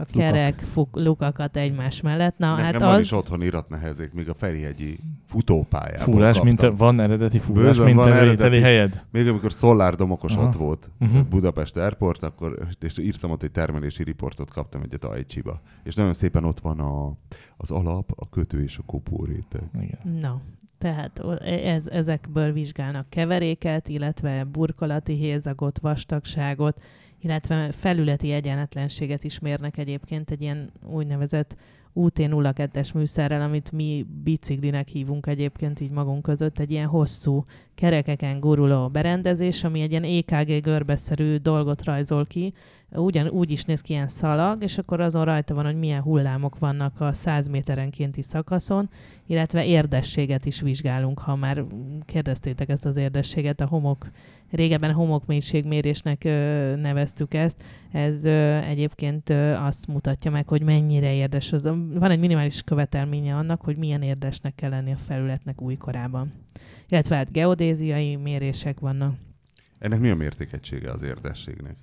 hát kerek, fuk, lukakat egymás mellett. Na, Nekem hát van az... is otthon iratnehezék, még a Ferihegyi futópályában Fúrás, mint a, van eredeti fúrás mint van eredeti, helyed? Még amikor Szollár Domokos Aha. ott volt, uh-huh. Budapest Airport, akkor és írtam ott egy termelési riportot, kaptam egyet Ajcsiba. És nagyon szépen ott van a, az alap, a kötő és a kopó réteg. Igen. No. Tehát ez, ezekből vizsgálnak keveréket, illetve burkolati hézagot, vastagságot, illetve felületi egyenletlenséget is mérnek egyébként egy ilyen úgynevezett UT02-es műszerrel, amit mi biciklinek hívunk egyébként így magunk között, egy ilyen hosszú kerekeken guruló berendezés, ami egy ilyen EKG görbeszerű dolgot rajzol ki, ugyan úgy is néz ki ilyen szalag, és akkor azon rajta van, hogy milyen hullámok vannak a 100 méterenkénti szakaszon, illetve érdességet is vizsgálunk, ha már kérdeztétek ezt az érdességet, a homok, régebben homokmélységmérésnek ö, neveztük ezt, ez ö, egyébként ö, azt mutatja meg, hogy mennyire érdes. Az, van egy minimális követelménye annak, hogy milyen érdesnek kell lenni a felületnek újkorában. Illetve hát geodéziai mérések vannak. Ennek mi a mértékegysége az érdességnek?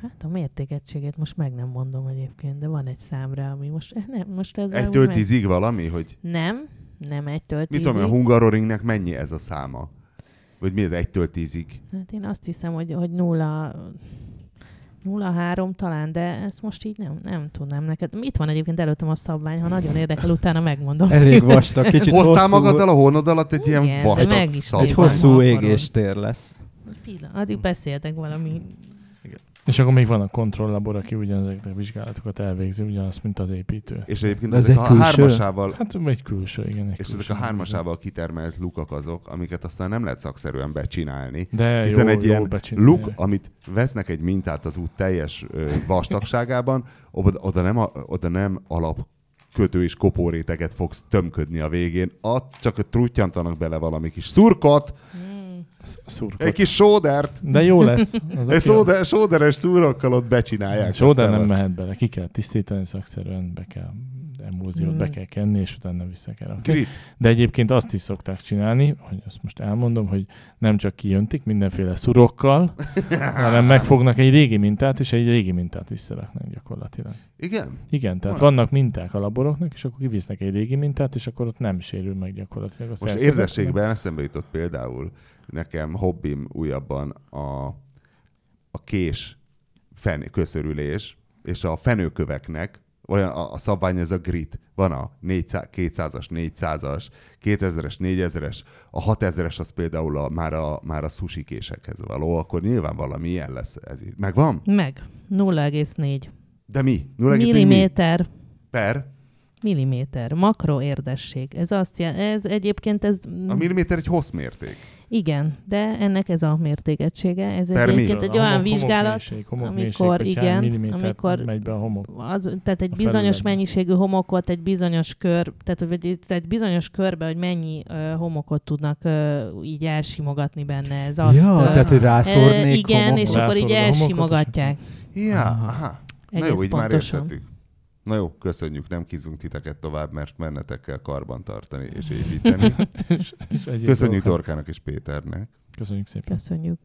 Hát a mértékegységet most meg nem mondom egyébként, de van egy számra, ami most... Nem, most ez Egytől meg... tízig valami, hogy... Nem, nem egytől tízig. Mit tudom, a Hungaroringnek mennyi ez a száma? Vagy mi ez egytől tízig? Hát én azt hiszem, hogy, hogy nulla... 0-3 talán, de ezt most így nem, nem tudnám neked. Itt van egyébként előttem a szabvány, ha nagyon érdekel, utána megmondom. Elég szépen. vastag, kicsit Hoztál hosszú... magaddal a hónod alatt egy Igen, ilyen vastag meg is Egy hosszú égéstér lesz. Pillanat, addig beszéltek valami és akkor még van a kontrolllabor, aki ugyanezeket a vizsgálatokat elvégzi, ugyanazt, mint az építő. És egyébként Ez ezek egy a külső? hármasával... Hát egy külső, igen. Egy és külső, ezek a hármasával kitermelt lukak azok, amiket aztán nem lehet szakszerűen becsinálni. De hiszen jó, egy jó ilyen luk, amit vesznek egy mintát az út teljes vastagságában, oda, nem, oda nem alap kötő és kopóréteget fogsz tömködni a végén. Ott csak trutyantanak bele valami kis szurkot, Szurkot. Egy kis sódert. De jó lesz. Az egy sóder, sóderes szúrokkal ott becsinálják. Sóder nem mehet bele. Ki kell tisztítani szakszerűen, be kell emulziót mm. be kell kenni, és utána vissza kell rakni. Grit. De egyébként azt is szokták csinálni, hogy azt most elmondom, hogy nem csak kijöntik mindenféle szurokkal, hanem megfognak egy régi mintát, és egy régi mintát visszaraknak gyakorlatilag. Igen? Igen, tehát Van. vannak minták a laboroknak, és akkor kivisznek egy régi mintát, és akkor ott nem sérül meg gyakorlatilag. A most érzességben eszembe jutott például, nekem hobbim újabban a, a kés fen, köszörülés, és a fenőköveknek olyan a, a szabvány, ez a grit. Van a 200-as, 400-as, 2000-es, 4000-es, a 6000-es az például a, már, a, már a sushi késekhez való, akkor nyilván valami ilyen lesz. Ez így. Megvan? Meg. 0,4. De mi? 0,4 Milliméter. Mi? Per? Milliméter. Makro érdesség. Ez azt jelenti, ez egyébként ez... A milliméter egy hosszmérték. Igen, de ennek ez a mértékegysége. Ez per egyébként egy olyan vizsgálat, amikor igen, amikor megy be a homok. Az, tehát egy bizonyos felület. mennyiségű homokot, egy bizonyos kör, tehát vagy egy bizonyos körbe, hogy mennyi uh, homokot tudnak uh, így elsimogatni benne. Ez azt, ja, uh, tehát hogy rászórnék uh, Igen, homokot. és akkor így elsimogatják. Ja, aha. Na jó, így már értettük. Na jó, köszönjük, nem kizunk titeket tovább, mert mennetek kell karban tartani és építeni. és, és köszönjük Dorkának és Péternek. Köszönjük szépen. Köszönjük.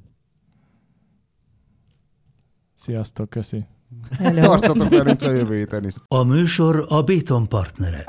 Sziasztok, köszi. Hello. Tartsatok velünk a jövő héten is. A műsor a Béton partnere.